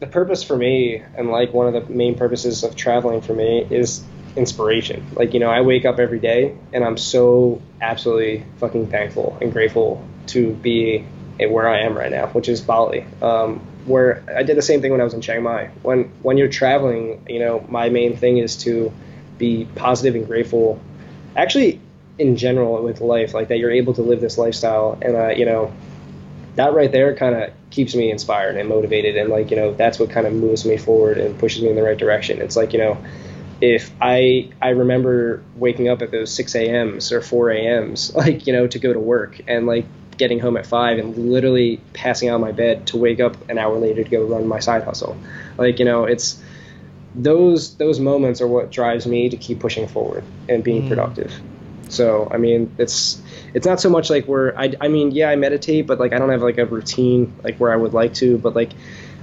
the purpose for me and like one of the main purposes of traveling for me is inspiration. Like, you know, I wake up every day and I'm so absolutely fucking thankful and grateful to be where I am right now, which is Bali. Um, where I did the same thing when I was in Chiang Mai. When when you're traveling, you know, my main thing is to be positive and grateful. Actually, in general with life, like that you're able to live this lifestyle, and uh, you know, that right there kind of keeps me inspired and motivated, and like you know, that's what kind of moves me forward and pushes me in the right direction. It's like you know, if I I remember waking up at those 6 a.m.s or 4 a.m.s, like you know, to go to work and like getting home at five and literally passing out my bed to wake up an hour later to go run my side hustle. Like you know, it's those those moments are what drives me to keep pushing forward and being Mm. productive. So I mean, it's it's not so much like where I I mean, yeah, I meditate, but like I don't have like a routine like where I would like to. But like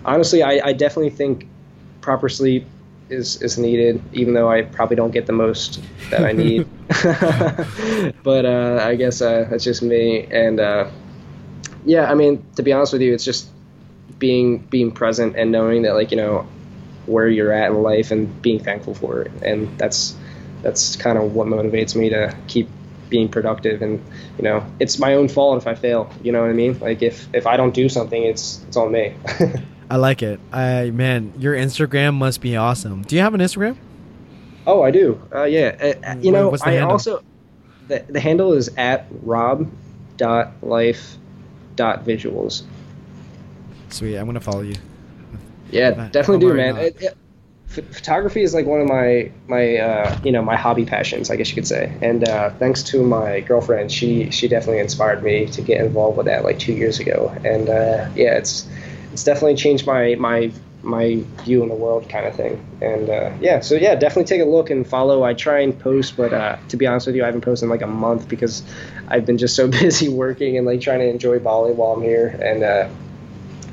honestly, I, I definitely think proper sleep is is needed, even though I probably don't get the most that I need. but uh, I guess uh, that's just me. And uh, yeah, I mean, to be honest with you, it's just being being present and knowing that like you know where you're at in life and being thankful for it. And that's that's kind of what motivates me to keep being productive. And you know, it's my own fault if I fail. You know what I mean? Like if if I don't do something, it's it's on me. I like it. I man, your Instagram must be awesome. Do you have an Instagram? Oh, I do. Uh, yeah. Uh, uh, you know, I handle? also the the handle is at rob dot life dot visuals. Sweet. I'm gonna follow you. Yeah, definitely do, man. It, it, ph- photography is like one of my my uh, you know my hobby passions, I guess you could say. And uh, thanks to my girlfriend, she she definitely inspired me to get involved with that like two years ago. And uh, yeah, it's it's definitely changed my my my view in the world kind of thing. And uh, yeah, so yeah, definitely take a look and follow. I try and post, but uh, to be honest with you, I haven't posted in like a month because I've been just so busy working and like trying to enjoy Bali while I'm here. And uh,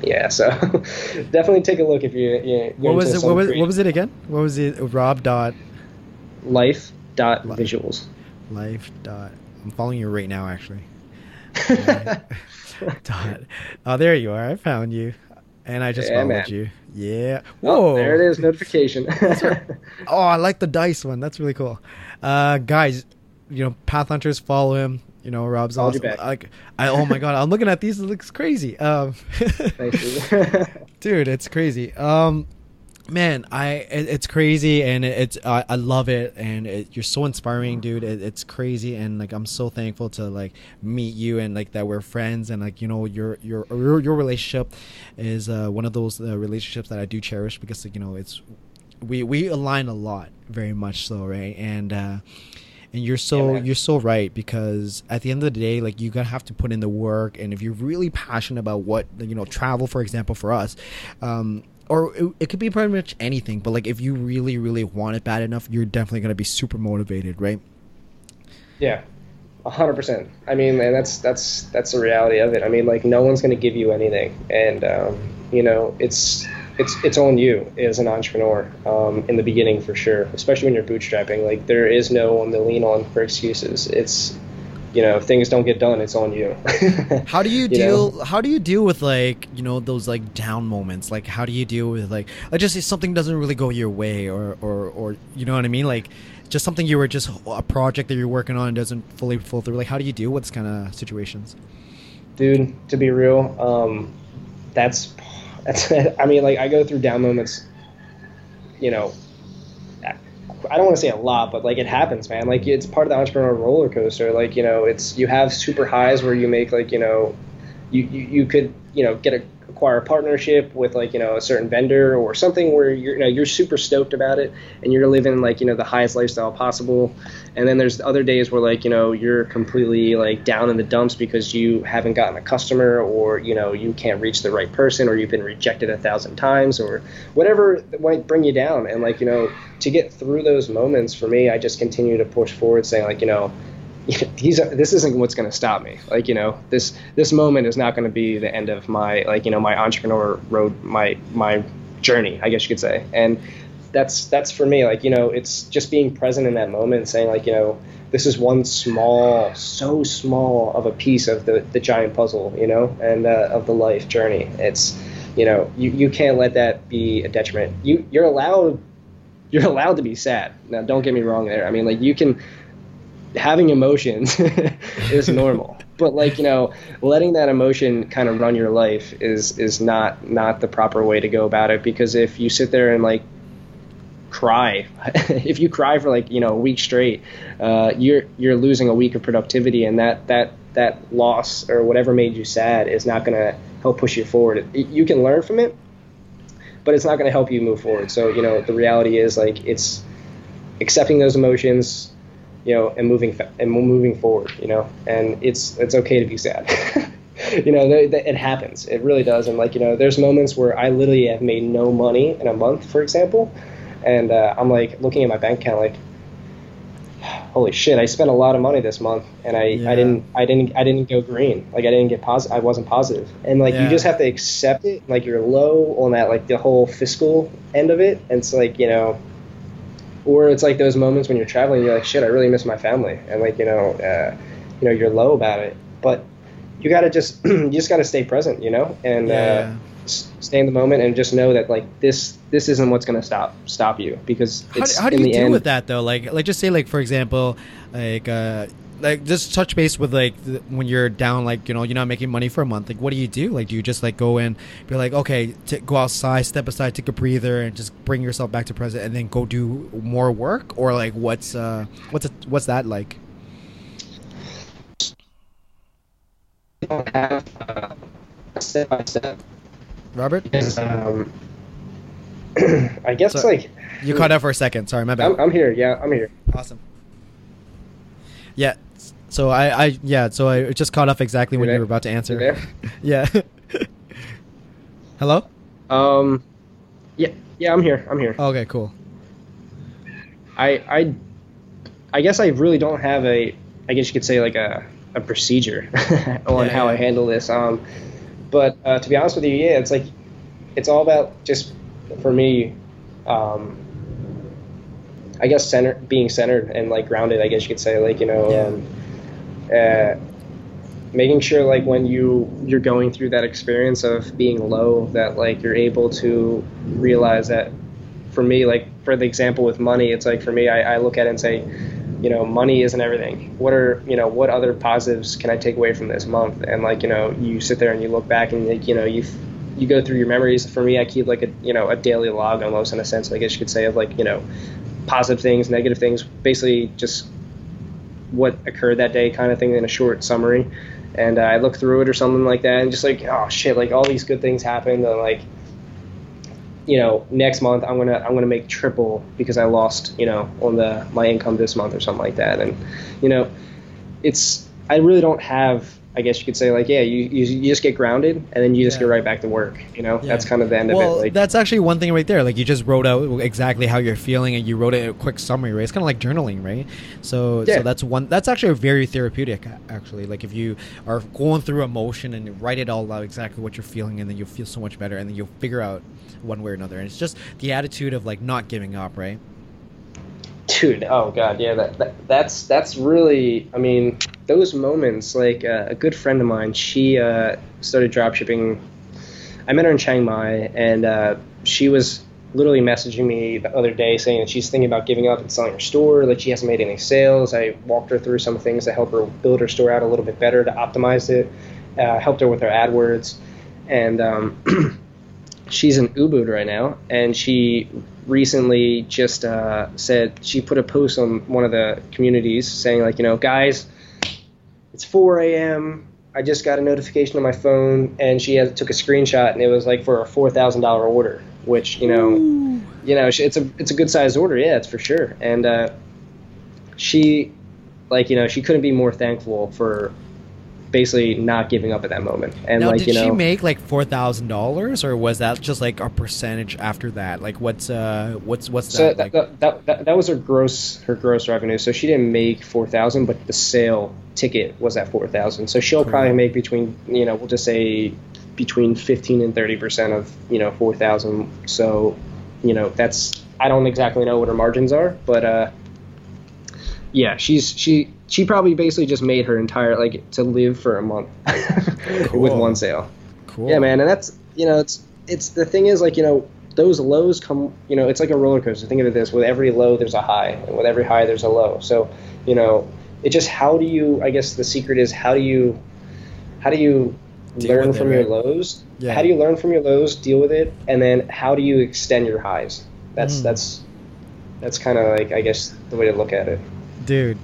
yeah, so definitely take a look if you. you What was it? What was what was it again? What was it? Rob dot Life dot Life. visuals. life dot. I'm following you right now, actually. dot. Oh, there you are. I found you, and I just Yeah, followed man. you. Yeah. Whoa. Oh, there it is, notification. Oh, I like the dice one. That's really cool. Uh, guys, you know, Path Hunters follow him. You know, Rob's you awesome. Like, I oh my god, I'm looking at these. It looks crazy. Um, dude. it's crazy. Um, man, I it, it's crazy and it, it's I I love it and it, you're so inspiring, dude. It, it's crazy and like I'm so thankful to like meet you and like that we're friends and like you know your your your, your relationship is uh, one of those uh, relationships that I do cherish because like, you know it's we we align a lot, very much so, right? And uh, and you're so Yeah, you're so right because at the end of the day, like you're gonna have to put in the work, and if you're really passionate about what you know, travel, for example, for us. Um, or it, it could be pretty much anything, but like if you really, really want it bad enough, you're definitely gonna be super motivated, right? yeah, a hundred percent. I mean, and that's that's that's the reality of it. I mean, like no one's going to give you anything, and um, you know, it's it's it's on you as an entrepreneur um, in the beginning for sure, especially when you're bootstrapping. Like there is no one to lean on for excuses. It's you know, if things don't get done, it's on you. How do you You deal? know? How do you deal with like you know those like down moments? Like how do you deal with like like just say something doesn't really go your way, or or or you know what I mean? Like just something you were just a project that you're working on doesn't fully fall through. Like how do you deal with this kind of situations? dude to be real um that's that's i mean like i go through down moments you know i don't want to say a lot but like it happens man. Like it's part of the entrepreneurial roller coaster. Like you know it's you have super highs where you make like you know you you, you could you know get a acquire a partnership with like you know a certain vendor or something where you're you know you're super stoked about it and you're living like you know the highest lifestyle possible. And then there's other days where like you know you're completely like down in the dumps because you haven't gotten a customer or you know you can't reach the right person or you've been rejected a thousand times or whatever that might bring you down. And like you know to get through those moments for me i just continue to push forward saying like you know this isn't what's going to stop me like you know this this moment is not going to be the end of my like you know my entrepreneur road my my journey, I guess you could say. And that's that's for me. Like you know, it's just being present in that moment, saying like you know, this is one small, so small of a piece of the the giant puzzle, you know, and uh, of the life journey. It's you know, you, you can't let that be a detriment. You you're allowed you're allowed to be sad. Now, don't get me wrong there. I mean, like you can having emotions is normal. But like you know letting that emotion kind of run your life is is not not the proper way to go about it. Because if you sit there and like cry if you cry for like you know a week straight uh, you're you're losing a week of productivity and that that that loss or whatever made you sad is not going to help push you forward. You can learn from it but it's not going to help you move forward. So you know the reality is like it's accepting those emotions you know, and moving and moving forward, you know, and it's it's okay to be sad. you know, it happens. It really does. And like, you know, there's moments where I literally have made no money in a month, for example, and uh, I'm like looking at my bank account, like, holy shit, I spent a lot of money this month, and I, yeah. I didn't I didn't I didn't go green. Like I didn't get positive. I wasn't positive, and like yeah. you just have to accept it. Like you're low on that like the whole fiscal end of it. And it's like you know or it's like those moments when you're traveling, you're like, shit, I really miss my family, and like you know, uh, you know, you're low about it, but you gotta just you just gotta stay present, you know, and uh, yeah. uh, stay in the moment and just know that like this this isn't what's gonna stop stop you because how, how do you deal end, with that though? Like like just say like for example, like uh, like just touch base with like when you're down like you know you're not making money for a month like what do you do? Like do you just like go in be like okay t- go outside step aside take a breather and just bring yourself back to present and then go do more work? Or like what's uh what's a, what's that like? Have uh, step by step robert um, i guess so, like you caught out for a second. Sorry my bad. I'm, I'm here. Yeah i'm here. Awesome. Yeah so I, I yeah, so I just caught up exactly when you were about to answer. yeah. Hello? Um yeah, yeah, I'm here. I'm here. Okay, cool. I I I guess I really don't have a I guess you could say like a a procedure on yeah, how. I handle this. Um but uh, to be honest with you, yeah, it's like it's all about just for me um I guess center being centered and like grounded. I guess you could say like you know yeah. um, uh, making sure like when you you're going through that experience of being low that like you're able to realize that for me like for the example with money it's like for me I, I look at it and say you know money isn't everything. What are you know what other positives can i take away from this month? And like you know you sit there and you look back and like you know you you go through your memories. For me i keep like a you know a daily log almost in a sense i guess you could say of like you know positive things negative things basically just what occurred that day kind of thing in a short summary. And uh, I look through it or something like that, and just like, oh shit, like all these good things happened, and like, you know, next month I'm gonna I'm gonna make triple because I lost, you know, on the my income this month or something like that. And you know, it's I really don't have I guess you could say like, yeah, you, you, you just get grounded and then you just yeah. get right back to work. You know, yeah. that's kind of the end well, of it. Like, that's actually one thing right there. Like you just wrote out exactly how you're feeling and you wrote it a quick summary, right? It's kind of like journaling, right? So, yeah. so that's one. That's actually very therapeutic. Actually, like if you are going through emotion and you write it all out exactly what you're feeling, and then you'll feel so much better, and then you'll figure out one way or another. And it's just the attitude of like not giving up, right? Dude, oh god, yeah, that, that that's that's really. I mean, those moments. Like uh, a good friend of mine, she uh, started dropshipping. I met her in Chiang Mai, and uh, she was literally messaging me the other day saying that she's thinking about giving up and selling her store. Like she hasn't made any sales. I walked her through some things to help her build her store out a little bit better to optimize it. Uh, helped her with her AdWords, and um, she's in Ubud right now, and she recently just uh, said she put a post on one of the communities saying like you know guys it's 4 a.m i just got a notification on my phone and she had, took a screenshot and it was like for a $4000 order which you know Ooh. you know it's a it's a good sized order yeah it's for sure and uh, she like you know she couldn't be more thankful for basically not giving up at that moment. And now, like did you know, she make like four thousand dollars, or was that just like a percentage after that? Like what's uh what's what's so that? That, like? that, that, that was her gross her gross revenue. So she didn't make four thousand, but the sale ticket was at four thousand. So she'll cool. probably make between you know we'll just say between 15 and 30 percent of you know 4,000. So, you know, that's I don't exactly know what her margins are, but uh, yeah, she's she she probably basically just made her entire like to live for a month Cool. with one sale. Cool. Yeah, man, and that's you know it's it's the thing is like you know those lows come you know it's like a roller coaster. Think of it this: with every low there's a high, and with every high there's a low. So you know it just how do you? I guess the secret is how do you how do you Deal learn with it, from your right? lows? Yeah. How do you learn from your lows, deal with it, and then how do you extend your highs? That's Mm. that's that's kind of like I guess the way to look at it. Dude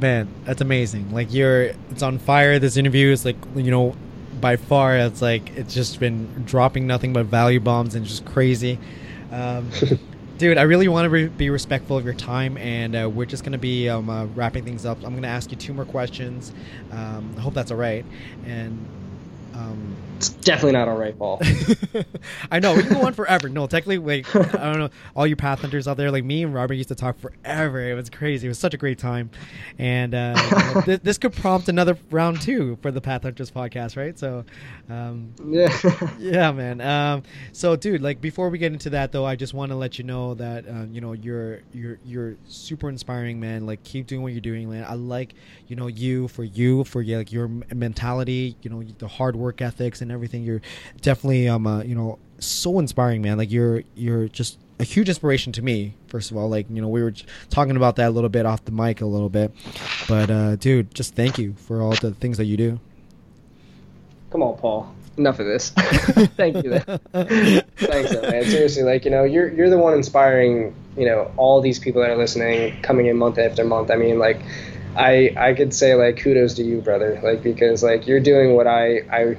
man that's amazing. Like you're it's on fire this interview. Is like you know by far it's like it's just been dropping nothing but value bombs and just crazy. Um, dude i really want to re- be respectful of your time and uh, we're just gonna be um, uh, wrapping things up. I'm gonna ask you two more questions. Um, i hope that's all right. And um, It's definitely not all right, Paul. I know we can go on forever. No, technically, like I don't know, all you path hunters out there, like me and Robert used to talk forever. It was crazy. It was such a great time, and uh, th- this could prompt another round two for the Path Hunters podcast, right? So, um, yeah. yeah, man. Um, so, dude, like before we get into that, though, I just want to let you know that uh, you know you're you're you're super inspiring, man. Like keep doing what you're doing, man. I like you know you for you for yeah, like your mentality, you know the hard work ethics and everything. You're definitely um uh, you know so inspiring, man. Like you're you're just a huge inspiration to me. First of all, like you know we were talking about that a little bit off the mic a little bit, but uh, dude, just thank you for all the things that you do. Come on, Paul. Enough of this. Thank you. Thanks, though, man. Seriously, like you know, you're you're the one inspiring. You know, all these people that are listening, coming in month after month. I mean, like, I I could say like kudos to you, brother. Like because like you're doing what I I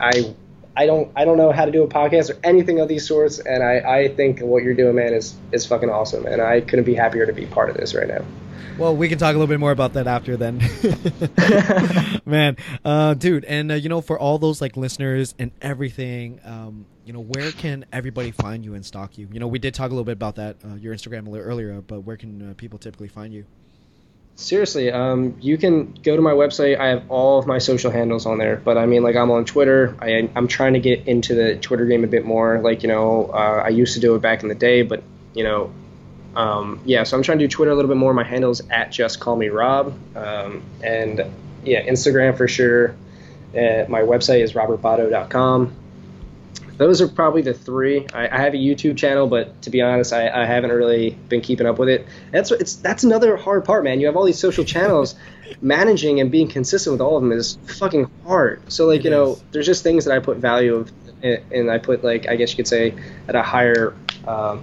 I I don't I don't know how to do a podcast or anything of these sorts, and I I think what you're doing, man, is is fucking awesome, and I couldn't be happier to be part of this right now. Well, we can talk a little bit more about that after then. Man, uh, dude, and uh, you know, for all those like listeners and everything, um, you know, where can everybody find you and stalk you? You know, we did talk a little bit about that, uh, your Instagram a little earlier, but where can uh, people typically find you? Seriously, um, you can go to my website. I have all of my social handles on there. But I mean, like I'm on Twitter. I, I'm trying to get into the Twitter game a bit more. Like you know, uh, I used to do it back in the day, but you know, um, yeah. So I'm trying to do Twitter a little bit more. My handle's at just call me Rob, um, and yeah, Instagram for sure. Uh, my website is robertbotto.com. Those are probably the three. I, I have a YouTube channel, but to be honest, I, I haven't really been keeping up with it. That's it's that's another hard part, man. You have all these social channels, managing and being consistent with all of them is fucking hard. So like It you know, is. there's just things that I put value of, and and I put like I guess you could say at a higher um,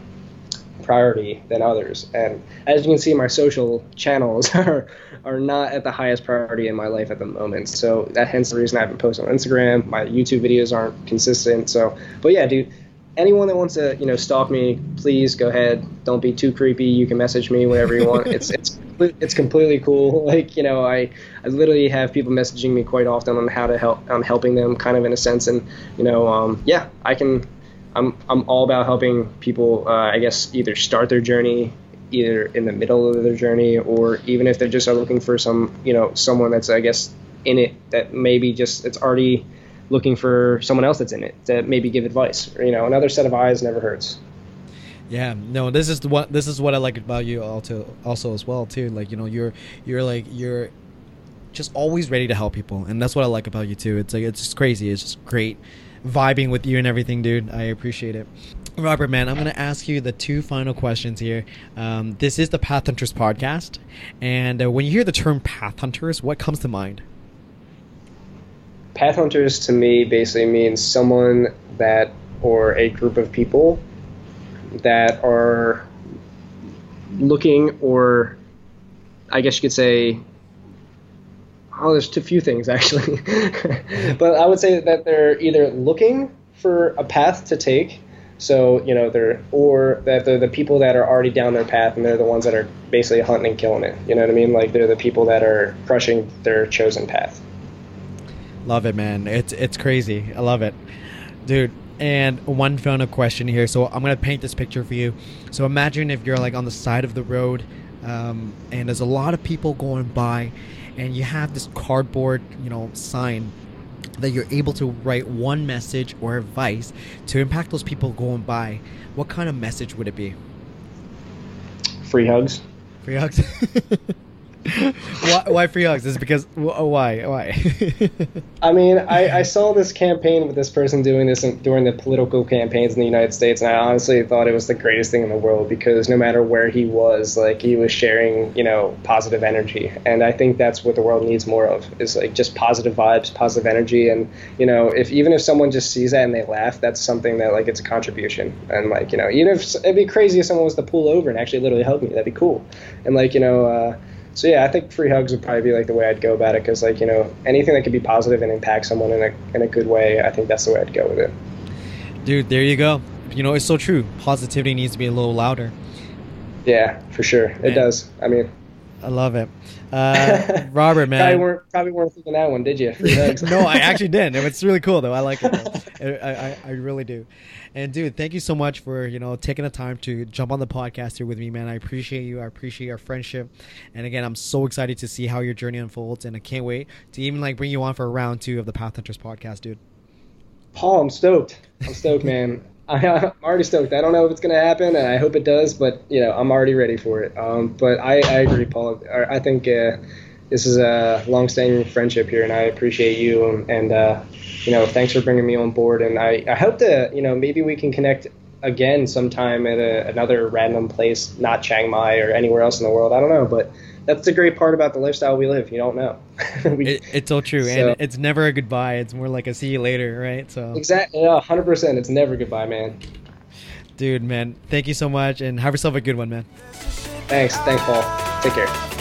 priority than others. And as you can see, my social channels are are not at the highest priority in my life at the moment. So that hence the reason I haven't posted on Instagram. My YouTube videos aren't consistent. So, but yeah, dude. Anyone that wants to, you know, stalk me, please go ahead. Don't be too creepy. You can message me whenever you want. It's it's it's completely cool. Like you know, I I literally have people messaging me quite often on how to help. I'm helping them, kind of in a sense, and you know, um, yeah, I can I'm I'm all about helping people. Uh, I guess either start their journey, either in the middle of their journey, or even if they just are looking for some, you know, someone that's I guess in it that maybe just it's already looking for someone else that's in it to maybe give advice. Or, you know, another set of eyes never hurts. Yeah, no, this is what this is what I like about you also also as well too. Like you know, you're you're like you're just always ready to help people, and that's what I like about you too. It's like it's just crazy. It's just great vibing with you and everything, dude. I appreciate it. Robert, man, I'm gonna ask you the two final questions here. Um, this is the Path Hunters podcast, and uh, when you hear the term Path Hunters, what comes to mind? Path hunters to me basically means someone that or a group of people that are looking or I guess you could say oh there's a few things actually but I would say that they're either looking for a path to take so you know they're or that they're the people that are already down their path and they're the ones that are basically hunting and killing it you know what I mean like they're the people that are crushing their chosen path Love it, man. It's it's crazy. I love it, dude. And one final question here. So I'm gonna paint this picture for you. So imagine if you're like on the side of the road, um, and there's a lot of people going by, and you have this cardboard, you know, sign that you're able to write one message or advice to impact those people going by, what kind of message would it be? Free hugs. Free hugs. why, why, free hugs? Is because why? Why? I mean, I, I, saw this campaign with this person doing this in, during the political campaigns in the United States, and I honestly thought it was the greatest thing in the world because no matter where he was, like he was sharing, you know, positive energy, and I think that's what the world needs more of is like just positive vibes, positive energy, and you know, if even if someone just sees that and they laugh, that's something that like it's a contribution, and like you know, even if it'd be crazy if someone was to pull over and actually literally hug me, that'd be cool, and like you know. Uh, so yeah, I think free hugs would probably be like the way I'd go about it because like you know anything that could be positive and impact someone in a in a good way, I think that's the way I'd go with it. Dude, there you go. You know, it's so true. Positivity needs to be a little louder. Yeah, for sure, man. it does. I mean, I love it. Uh, Robert, man, probably weren't probably weren't thinking that one, did you? no, I actually didn't. It's really cool though. I like it. I, I, I really do. And dude, thank you so much for you know taking the time to jump on the podcast here with me, man. I appreciate you. I appreciate our friendship. And again, I'm so excited to see how your journey unfolds, and I can't wait to even like bring you on for a round two of the Path Hunters podcast, dude. Paul, I'm stoked. I'm stoked, man. I, am already stoked. I don't know if it's going to happen, and I hope it does, but you know, I'm already ready for it. Um, but I, I agree, Paul. I think uh, this is a long-standing friendship here, and I appreciate you and, and uh, you know, thanks for bringing me on board. And I, I hope to, you know, maybe we can connect again sometime at a, another random place, not Chiang Mai or anywhere else in the world. I don't know, but that's the great part about the lifestyle we live. You don't know. we, it, it's so true, so, and it's never a goodbye. It's more like a see you later, right? So exactly, yeah, hundred percent. It's never goodbye, man. Dude, man, thank you so much, and have yourself a good one, man. Thanks, thanks, Paul. Take care.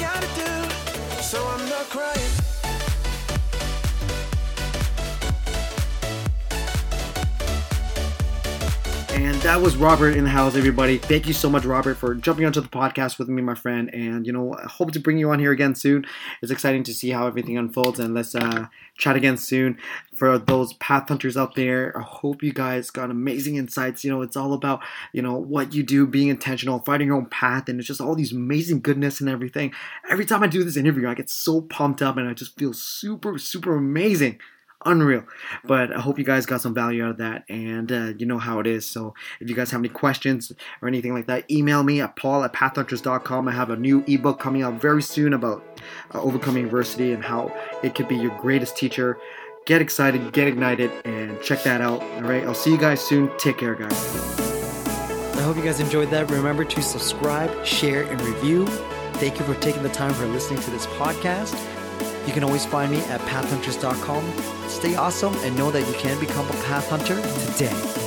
That was Robert in the house, everybody. Thank you so much, Robert, for jumping onto the podcast with me, my friend. And, you know, I hope to bring you on here again soon. It's exciting to see how everything unfolds. And let's uh, chat again soon. For those path hunters out there, I hope you guys got amazing insights. You know, it's all about, you know, what you do, being intentional, finding your own path. And it's just all these amazing goodness and everything. Every time I do this interview, I get so pumped up and I just feel super, super amazing unreal. But I hope you guys got some value out of that, and uh, you know how it is. So if you guys have any questions or anything like that, email me at paul at pathhunters.com. I have a new ebook coming out very soon about uh, overcoming adversity and how it could be your greatest teacher. Get excited, get ignited, and check that out. All right, I'll see you guys soon. Take care, guys. I hope you guys enjoyed that. Remember to subscribe, share, and review. Thank you for taking the time for listening to this podcast. You can always find me at pathhunters.com. Stay awesome and know that you can become a path hunter today.